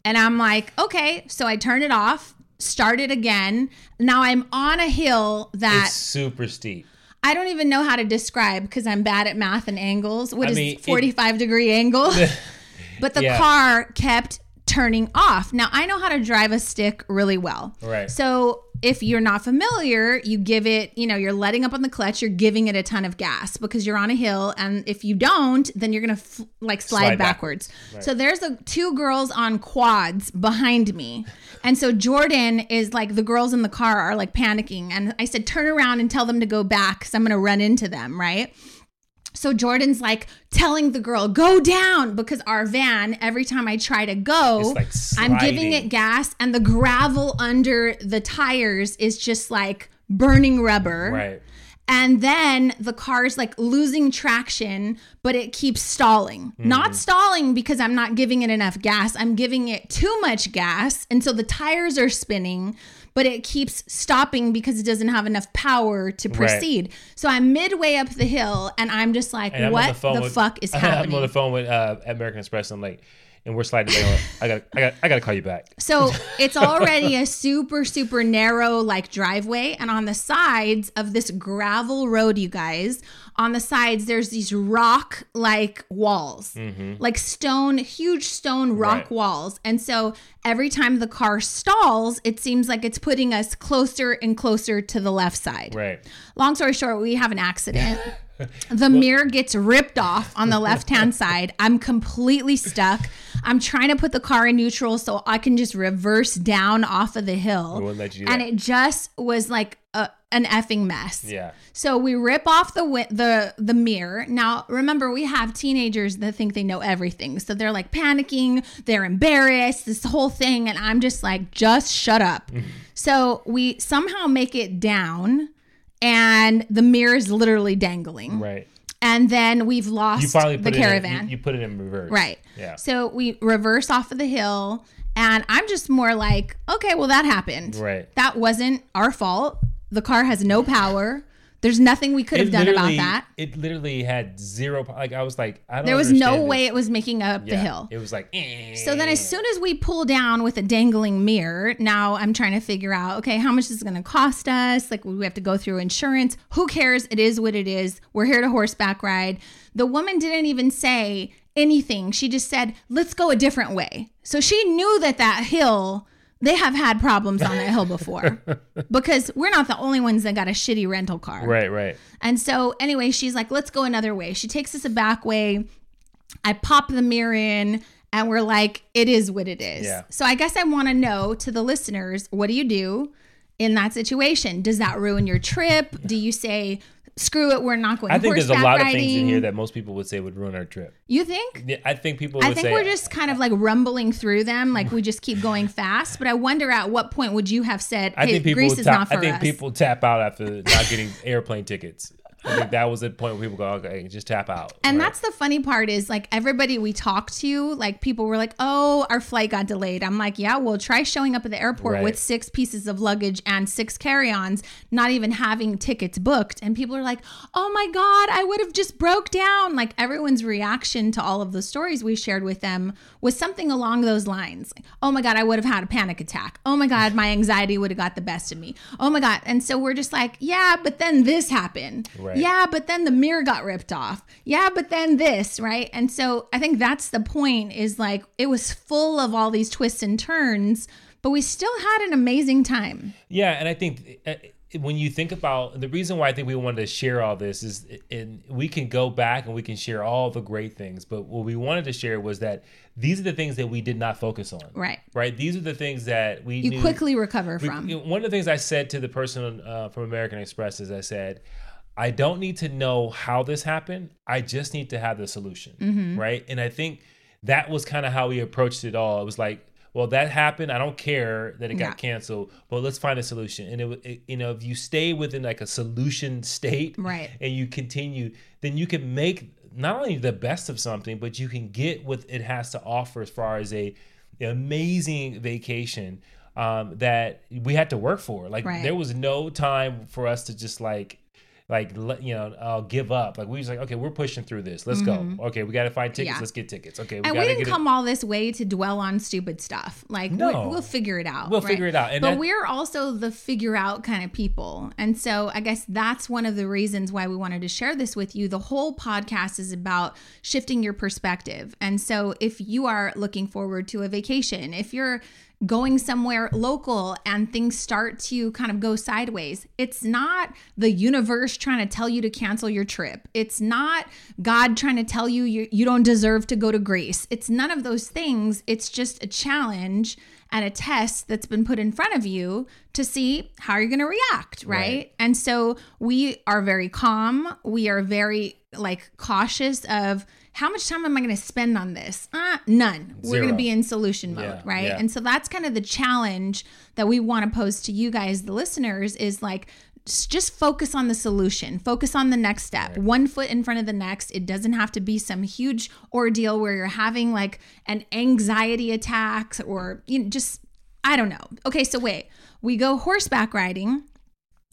B: And I'm like, okay. So I turn it off, start it again. Now I'm on a hill that
A: it's super steep.
B: I don't even know how to describe because I'm bad at math and angles. What I is mean, 45 it, degree angle? but the yeah. car kept turning off. Now, I know how to drive a stick really well.
A: Right.
B: So, if you're not familiar, you give it, you know, you're letting up on the clutch, you're giving it a ton of gas because you're on a hill. And if you don't, then you're going to f- like slide, slide backwards. Back. Right. So there's the two girls on quads behind me. And so Jordan is like, the girls in the car are like panicking. And I said, turn around and tell them to go back because I'm going to run into them. Right. So Jordan's like telling the girl, go down because our van, every time I try to go, like I'm giving it gas and the gravel under the tires is just like burning rubber.
A: Right.
B: And then the car's like losing traction, but it keeps stalling. Mm-hmm. Not stalling because I'm not giving it enough gas. I'm giving it too much gas. And so the tires are spinning but it keeps stopping because it doesn't have enough power to proceed. Right. So I'm midway up the hill and I'm just like, and what the, the with, fuck is happening?
A: I'm on the phone with uh, American Express. I'm like, and we're sliding down. I got, I got, I got to call you back.
B: So it's already a super, super narrow like driveway, and on the sides of this gravel road, you guys, on the sides there's these rock like walls, mm-hmm. like stone, huge stone rock right. walls, and so every time the car stalls, it seems like it's putting us closer and closer to the left side.
A: Right.
B: Long story short, we have an accident. the mirror gets ripped off on the left hand side. I'm completely stuck. I'm trying to put the car in neutral so I can just reverse down off of the hill. and it just was like a, an effing mess.
A: Yeah.
B: So we rip off the the the mirror. Now remember, we have teenagers that think they know everything, so they're like panicking, they're embarrassed, this whole thing, and I'm just like, just shut up. so we somehow make it down and the mirror is literally dangling.
A: Right.
B: And then we've lost you finally the caravan.
A: In, you, you put it in reverse.
B: Right.
A: Yeah.
B: So we reverse off of the hill and I'm just more like, okay, well that happened.
A: Right.
B: That wasn't our fault. The car has no power. There's nothing we could have done about that.
A: It literally had zero. Like I was like, I don't.
B: There was no way it was making up
A: yeah,
B: the hill.
A: It was like. Eh.
B: So then, as soon as we pull down with a dangling mirror, now I'm trying to figure out, okay, how much is it going to cost us? Like we have to go through insurance. Who cares? It is what it is. We're here to horseback ride. The woman didn't even say anything. She just said, "Let's go a different way." So she knew that that hill they have had problems on that hill before because we're not the only ones that got a shitty rental car.
A: Right, right.
B: And so, anyway, she's like, let's go another way. She takes us a back way. I pop the mirror in, and we're like, it is what it is.
A: Yeah.
B: So, I guess I want to know to the listeners, what do you do in that situation? Does that ruin your trip? Do you say, screw it, we're not going. I think there's a lot riding. of things
A: in here that most people would say would ruin our trip.
B: You think?
A: Yeah, I think people.
B: I think
A: say,
B: we're just kind of like rumbling through them, like we just keep going fast. But I wonder at what point would you have said, hey, I think people Greece is not for
A: I think
B: us.
A: people tap out after not getting airplane tickets. I think that was the point where people go, okay, just tap out.
B: And right? that's the funny part is like everybody we talked to, like people were like, oh, our flight got delayed. I'm like, yeah, well, try showing up at the airport right. with six pieces of luggage and six carry ons, not even having tickets booked. And people are like, oh my God, I would have just broke down. Like everyone's reaction to all of the stories we shared with them was something along those lines. Like, oh my God, I would have had a panic attack. Oh my God, my anxiety would have got the best of me. Oh my God. And so we're just like, yeah, but then this happened. Right. Yeah, but then the mirror got ripped off. Yeah, but then this, right? And so I think that's the point is like it was full of all these twists and turns, but we still had an amazing time.
A: Yeah, and I think uh, when you think about the reason why I think we wanted to share all this is and we can go back and we can share all the great things, but what we wanted to share was that these are the things that we did not focus on.
B: Right.
A: Right. These are the things that we
B: you
A: knew,
B: quickly recover from.
A: One of the things I said to the person uh, from American Express is I said, I don't need to know how this happened. I just need to have the solution. Mm-hmm. Right. And I think that was kind of how we approached it all. It was like, well, that happened. I don't care that it got yeah. canceled, but let's find a solution. And it, it, you know, if you stay within like a solution state,
B: right,
A: and you continue, then you can make not only the best of something, but you can get what it has to offer as far as a amazing vacation um, that we had to work for. Like right. there was no time for us to just like like you know I'll give up. Like we was like, okay, we're pushing through this. Let's mm-hmm. go. Okay, we got to find tickets. Yeah. Let's get tickets. Okay,
B: we and we didn't come it. all this way to dwell on stupid stuff. Like no. we'll, we'll figure it out.
A: We'll right? figure it out.
B: And but that, we're also the figure out kind of people, and so I guess that's one of the reasons why we wanted to share this with you. The whole podcast is about shifting your perspective, and so if you are looking forward to a vacation, if you're going somewhere local and things start to kind of go sideways. It's not the universe trying to tell you to cancel your trip. It's not God trying to tell you you, you don't deserve to go to Greece. It's none of those things. It's just a challenge and a test that's been put in front of you to see how you're going to react, right? right? And so we are very calm. We are very like cautious of how much time am I going to spend on this? Uh, none. we We're going to be in solution mode, yeah, right? Yeah. And so that's kind of the challenge that we want to pose to you guys, the listeners, is like just focus on the solution focus on the next step right. one foot in front of the next it doesn't have to be some huge ordeal where you're having like an anxiety attack or you know just i don't know okay so wait we go horseback riding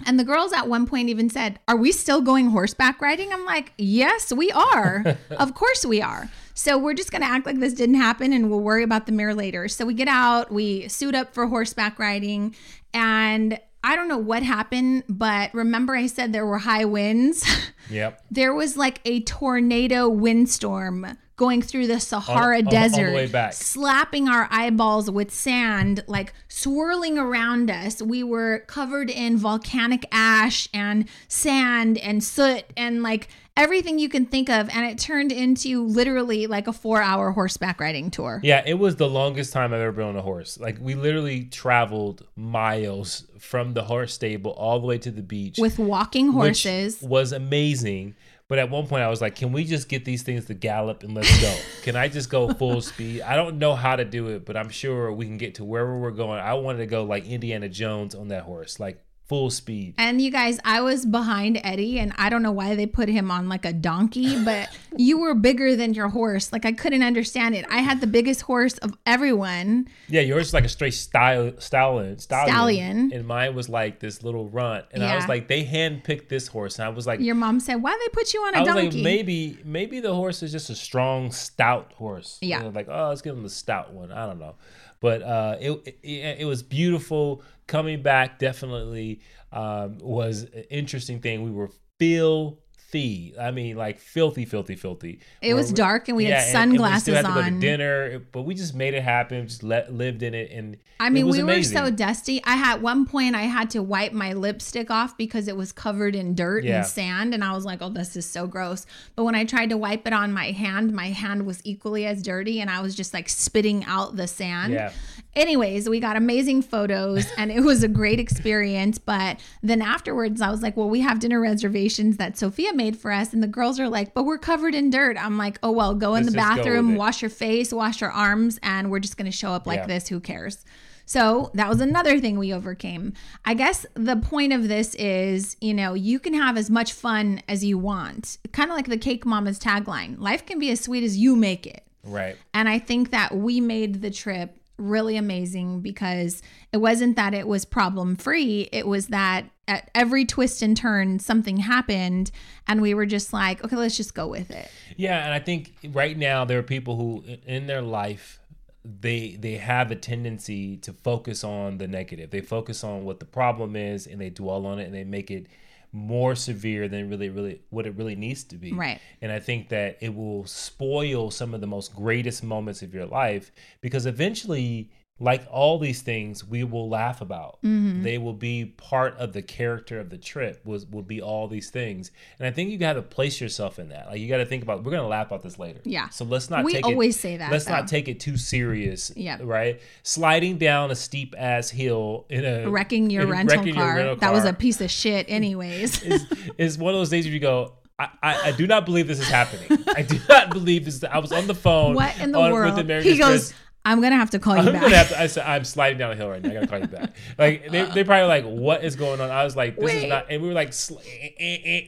B: and the girls at one point even said, Are we still going horseback riding? I'm like, Yes, we are. of course we are. So we're just going to act like this didn't happen and we'll worry about the mirror later. So we get out, we suit up for horseback riding, and I don't know what happened, but remember I said there were high winds?
A: Yep.
B: there was like a tornado windstorm going through the Sahara all, Desert, all slapping our eyeballs with sand, like swirling around us. We were covered in volcanic ash and sand and soot and like everything you can think of. And it turned into literally like a four hour horseback riding tour.
A: Yeah, it was the longest time I've ever been on a horse. Like we literally traveled miles from the horse stable all the way to the beach
B: with walking horses.
A: was amazing but at one point, I was like, "Can we just get these things to gallop and let's go? can I just go full speed? I don't know how to do it, but I'm sure we can get to wherever we're going. I wanted to go like Indiana Jones on that horse, like full speed.
B: And you guys, I was behind Eddie, and I don't know why they put him on like a donkey, but you were bigger than your horse. Like I couldn't understand it. I had the biggest horse of everyone.
A: Yeah, yours is like a straight style stallion, stallion, stallion, and mine was like this little runt. And yeah. I was like, they handpicked this horse, and I was like,
B: your mom said, why they put you on a I donkey?
A: Like, maybe, maybe the horse is just a strong, stout horse.
B: Yeah,
A: like oh, let's give him the stout one. I don't know. But uh, it, it, it was beautiful coming back. Definitely um, was an interesting thing. We were filthy. I mean, like filthy, filthy, filthy.
B: It was dark and we yeah, had sunglasses and, and we still had to
A: on. Go to dinner, but we just made it happen. Just let, lived in it, and
B: I mean, we amazing. were so dusty. I had one point I had to wipe my lipstick off because it was covered in dirt yeah. and sand, and I was like, "Oh, this is so gross." But when I tried to wipe it on my hand, my hand was equally as dirty, and I was just like spitting out the sand.
A: Yeah.
B: Anyways, we got amazing photos, and it was a great experience. But then afterwards, I was like, "Well, we have dinner reservations that Sophia made." for us. And the girls are like, but we're covered in dirt. I'm like, oh, well, go in Let's the bathroom, wash your face, wash your arms, and we're just going to show up like yeah. this. Who cares? So that was another thing we overcame. I guess the point of this is, you know, you can have as much fun as you want. Kind of like the Cake Mama's tagline life can be as sweet as you make it.
A: Right.
B: And I think that we made the trip really amazing because it wasn't that it was problem free, it was that at every twist and turn something happened and we were just like okay let's just go with it.
A: Yeah and i think right now there are people who in their life they they have a tendency to focus on the negative. They focus on what the problem is and they dwell on it and they make it more severe than really really what it really needs to be.
B: Right.
A: And i think that it will spoil some of the most greatest moments of your life because eventually like all these things we will laugh about mm-hmm. they will be part of the character of the trip was will be all these things and i think you got to place yourself in that like you got to think about we're gonna laugh about this later
B: yeah
A: so let's not
B: we
A: take
B: always
A: it,
B: say that
A: let's
B: though.
A: not take it too serious
B: yeah
A: right sliding down a steep ass hill in a
B: wrecking your, rental, wrecking car. Your rental car that was a piece of shit anyways
A: is, is one of those days where you go I, I, I, do not believe this is happening. I do not believe this. I was on the phone.
B: What in the on, world? he goes, I'm gonna have to call you I'm back. Gonna have to,
A: I said, I'm sliding down the hill right now. I gotta call you back. Like they, they probably like, what is going on? I was like, this Wait. is not. And we were like, eh, eh,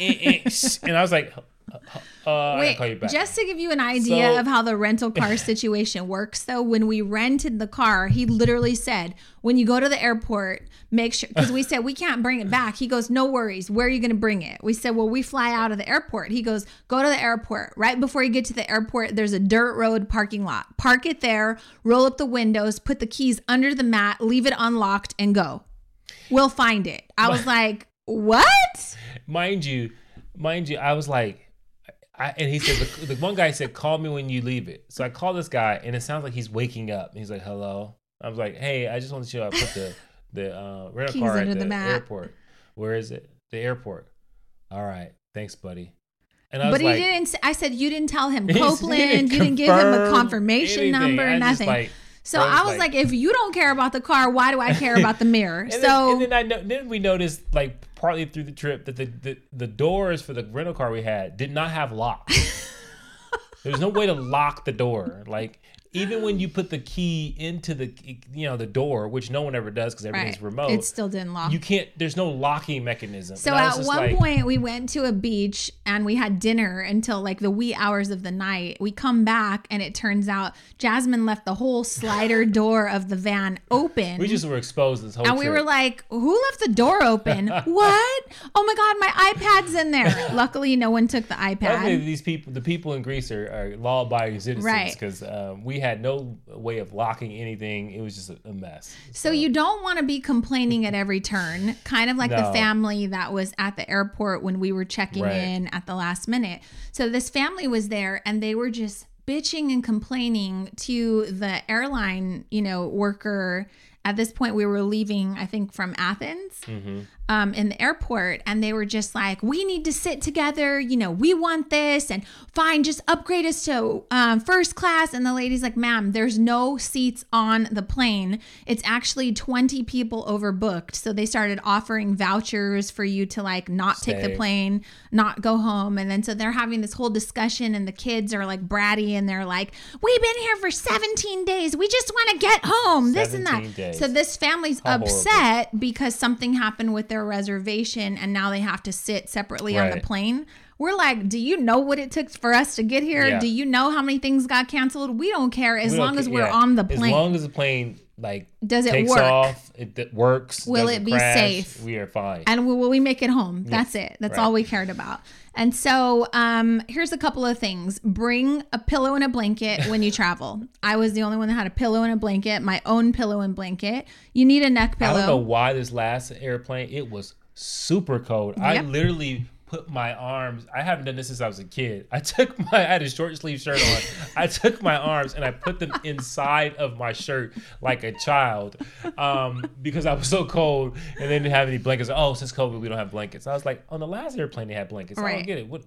A: eh, and I was like, Uh,
B: Wait, just to give you an idea so, of how the rental car situation works, though, when we rented the car, he literally said, when you go to the airport, make sure, because we said we can't bring it back. He goes, no worries. Where are you going to bring it? We said, well, we fly out of the airport. He goes, go to the airport. Right before you get to the airport, there's a dirt road parking lot. Park it there, roll up the windows, put the keys under the mat, leave it unlocked, and go. We'll find it. I was like, what?
A: Mind you, mind you, I was like, I, and he said the, the, one guy said, "Call me when you leave it." So I call this guy, and it sounds like he's waking up. He's like, "Hello." I was like, "Hey, I just want to show I put the the uh, rental Keys car at the, the airport. Where is it? The airport. All right, thanks, buddy."
B: And I but he like, didn't. I said you didn't tell him Copeland. Didn't you didn't give him a confirmation anything. number, nothing. Like, so I was like, like, if you don't care about the car, why do I care about the mirror?
A: and
B: so
A: then, and then I know, then we noticed like partly through the trip that the, the, the doors for the rental car we had did not have locks. there was no way to lock the door. Like even when you put the key into the you know the door, which no one ever does because everything's right. remote,
B: it still didn't lock.
A: You can't. There's no locking mechanism.
B: So at one like, point, we went to a beach and we had dinner until like the wee hours of the night. We come back and it turns out Jasmine left the whole slider door of the van open.
A: We just were exposed this whole.
B: And
A: trip.
B: we were like, "Who left the door open? what? Oh my god, my iPad's in there." Luckily, no one took the iPad. Luckily,
A: these people, the people in Greece, are, are law-abiding citizens right? Because um, we had no way of locking anything. It was just a, a mess.
B: So, so, you don't want to be complaining at every turn, kind of like no. the family that was at the airport when we were checking right. in at the last minute. So this family was there and they were just bitching and complaining to the airline, you know, worker at this point we were leaving i think from athens mm-hmm um, in the airport and they were just like, we need to sit together. You know, we want this and fine, just upgrade us to um, first class. And the lady's like, ma'am, there's no seats on the plane. It's actually 20 people overbooked. So they started offering vouchers for you to like not take the plane, not go home. And then so they're having this whole discussion and the kids are like bratty and they're like, we've been here for 17 days. We just want to get home. This and that. Days. So this family's How upset horrible. because something happened with their their reservation and now they have to sit separately right. on the plane. We're like, do you know what it took for us to get here? Yeah. Do you know how many things got canceled? We don't care as long as we're yeah. on the plane.
A: As long as the plane like
B: does it work?
A: off, it, it works.
B: Will it be
A: crash,
B: safe?
A: We are fine.
B: And will, will we make it home? That's it. That's right. all we cared about. And so, um, here's a couple of things. Bring a pillow and a blanket when you travel. I was the only one that had a pillow and a blanket, my own pillow and blanket. You need a neck pillow. I
A: don't know why this last airplane it was super cold. Yep. I literally put my arms. I haven't done this since I was a kid. I took my. I had a short sleeve shirt on. I took my arms and I put them inside of my shirt like a child, um, because I was so cold and they didn't have any blankets. Oh, since COVID, we don't have blankets. I was like, on the last airplane they had blankets. Right. I don't get it. What?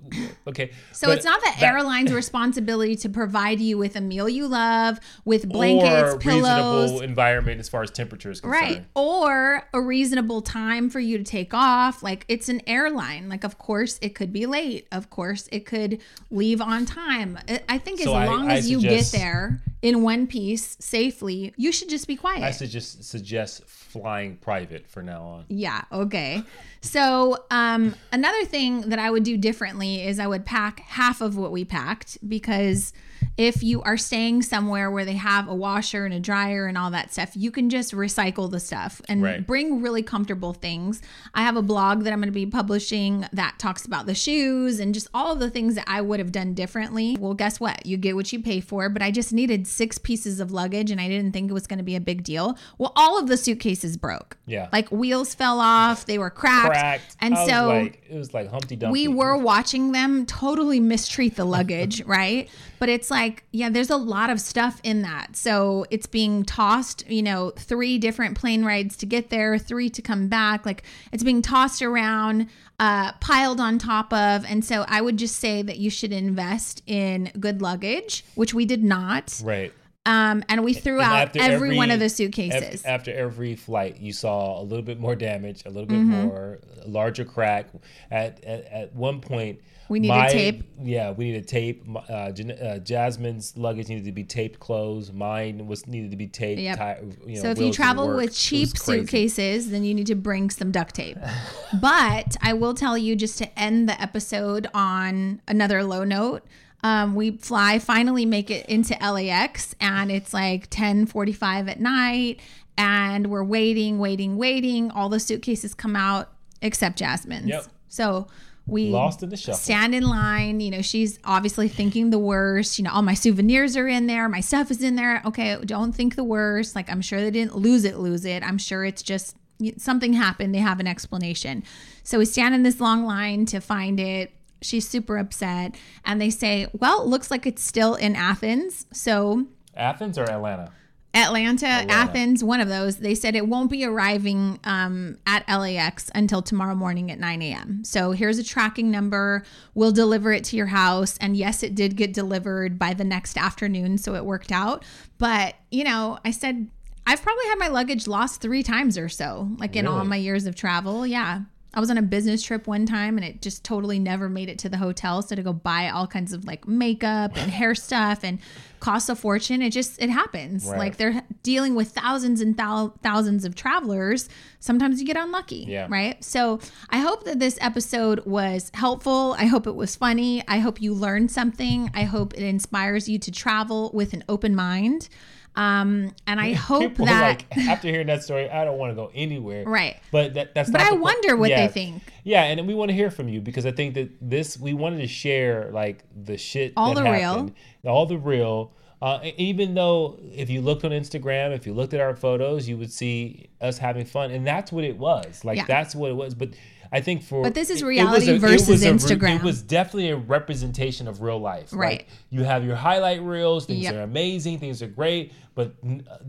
A: Okay.
B: So but it's not the that, airline's responsibility to provide you with a meal you love, with blankets, or pillows, reasonable
A: environment as far as temperature is concerned. Right.
B: Or a reasonable time for you to take off. Like it's an airline. Like of course course, it could be late. Of course, it could leave on time. I think as so long I, as I you get there in one piece safely, you should just be quiet.
A: I suggest suggest flying private for now on.
B: Yeah. Okay. So um, another thing that I would do differently is I would pack half of what we packed because if you are staying somewhere where they have a washer and a dryer and all that stuff, you can just recycle the stuff and right. bring really comfortable things. I have a blog that I'm going to be publishing that talks about the shoes and just all of the things that I would have done differently. Well, guess what? You get what you pay for, but I just needed six pieces of luggage and I didn't think it was going to be a big deal. Well, all of the suitcases broke.
A: Yeah.
B: Like wheels fell off, they were cracked. cracked. And so
A: like, it was like Humpty Dumpty.
B: We were watching them totally mistreat the luggage, right? But it's like, yeah, there's a lot of stuff in that. So it's being tossed, you know, three different plane rides to get there, three to come back. Like it's being tossed around, uh, piled on top of. And so I would just say that you should invest in good luggage, which we did not.
A: Right
B: Um, and we threw and out every, every, one of the suitcases.
A: After every flight, you saw a little bit more damage, a little bit mm-hmm. more, a larger crack. At, at, at one point,
B: we needed my, tape.
A: Yeah, we needed tape. Uh, uh, Jasmine's luggage needed to be taped closed. Mine was needed to be taped. Yep.
B: You know, so if you travel with cheap suitcases, then you need to bring some duct tape. but I will tell you, just to end the episode on another low note. Um, we fly, finally make it into LAX, and it's like 10:45 at night, and we're waiting, waiting, waiting. All the suitcases come out except Jasmine's. Yep. So we
A: lost in the shuffle.
B: Stand in line. You know, she's obviously thinking the worst. You know, all my souvenirs are in there. My stuff is in there. Okay, don't think the worst. Like I'm sure they didn't lose it, lose it. I'm sure it's just something happened. They have an explanation. So we stand in this long line to find it. She's super upset. And they say, well, it looks like it's still in Athens. So
A: Athens or Atlanta?
B: Atlanta, Atlanta, Athens, one of those. They said it won't be arriving um, at LAX until tomorrow morning at 9 a.m. So here's a tracking number. We'll deliver it to your house. And yes, it did get delivered by the next afternoon. So it worked out. But, you know, I said, I've probably had my luggage lost three times or so, like in all my years of travel. Yeah. I was on a business trip one time and it just totally never made it to the hotel. So to go buy all kinds of like makeup and hair stuff and cost a fortune. It just it happens. Right. Like they're dealing with thousands and thou- thousands of travelers. Sometimes you get unlucky, yeah. right? So I hope that this episode was helpful. I hope it was funny. I hope you learned something. I hope it inspires you to travel with an open mind. Um, and I hope that
A: like, after hearing that story, I don't want to go anywhere.
B: Right.
A: But that, that's.
B: But I wonder what yeah. they think.
A: Yeah, and we want to hear from you because I think that this we wanted to share like the shit
B: all the happened,
A: real, all the real. Uh, even though if you looked on Instagram, if you looked at our photos, you would see us having fun, and that's what it was. Like yeah. that's what it was. But I think for
B: but this is reality it, it versus it Instagram.
A: A, it was definitely a representation of real life.
B: Right. Like
A: you have your highlight reels. Things yep. are amazing. Things are great. But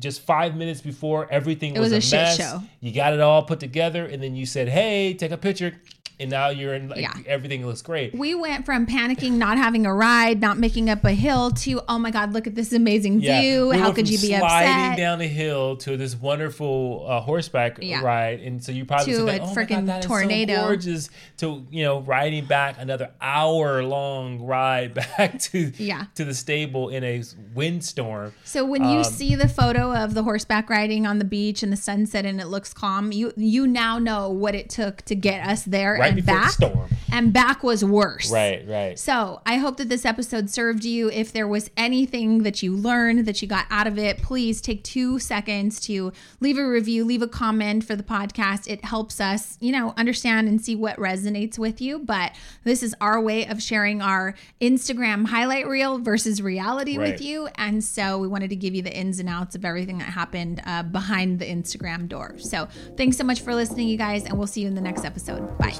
A: just five minutes before, everything was, was, a, a mess. Show. You got it all put together, and then you said, "Hey, take a picture." And now you're in like yeah. everything looks great.
B: We went from panicking, not having a ride, not making up a hill to oh my god, look at this amazing yeah. view. We How could you be
A: sliding
B: upset?
A: Sliding down the hill to this wonderful uh, horseback yeah. ride, and so you probably
B: to a oh freaking god, tornado.
A: So gorgeous to you know riding back another hour long ride back to
B: yeah.
A: to the stable in a windstorm.
B: So when you um, see the photo of the horseback riding on the beach and the sunset and it looks calm, you you now know what it took to get us there right and back. storm. And back was worse.
A: Right, right.
B: So I hope that this episode served you. If there was anything that you learned that you got out of it, please take two seconds to leave a review, leave a comment for the podcast. It helps us, you know, understand and see what resonates with you. But this is our way of sharing our Instagram highlight reel versus reality right. with you. And so we wanted to give you the ins and outs of everything that happened uh, behind the Instagram door. So thanks so much for listening, you guys, and we'll see you in the next episode. Bye.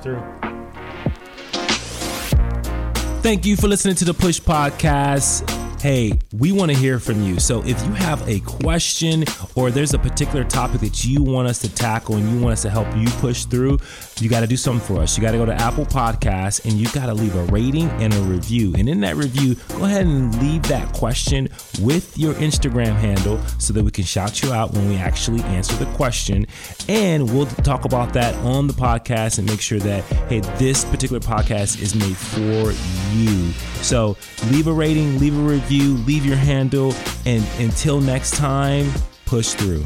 A: Thank you for listening to the Push Podcast hey, we want to hear from you. So if you have a question or there's a particular topic that you want us to tackle and you want us to help you push through, you got to do something for us. You got to go to Apple Podcasts and you got to leave a rating and a review. And in that review, go ahead and leave that question with your Instagram handle so that we can shout you out when we actually answer the question. And we'll talk about that on the podcast and make sure that, hey, this particular podcast is made for you. So leave a rating, leave a review, leave your handle, and until next time, push through.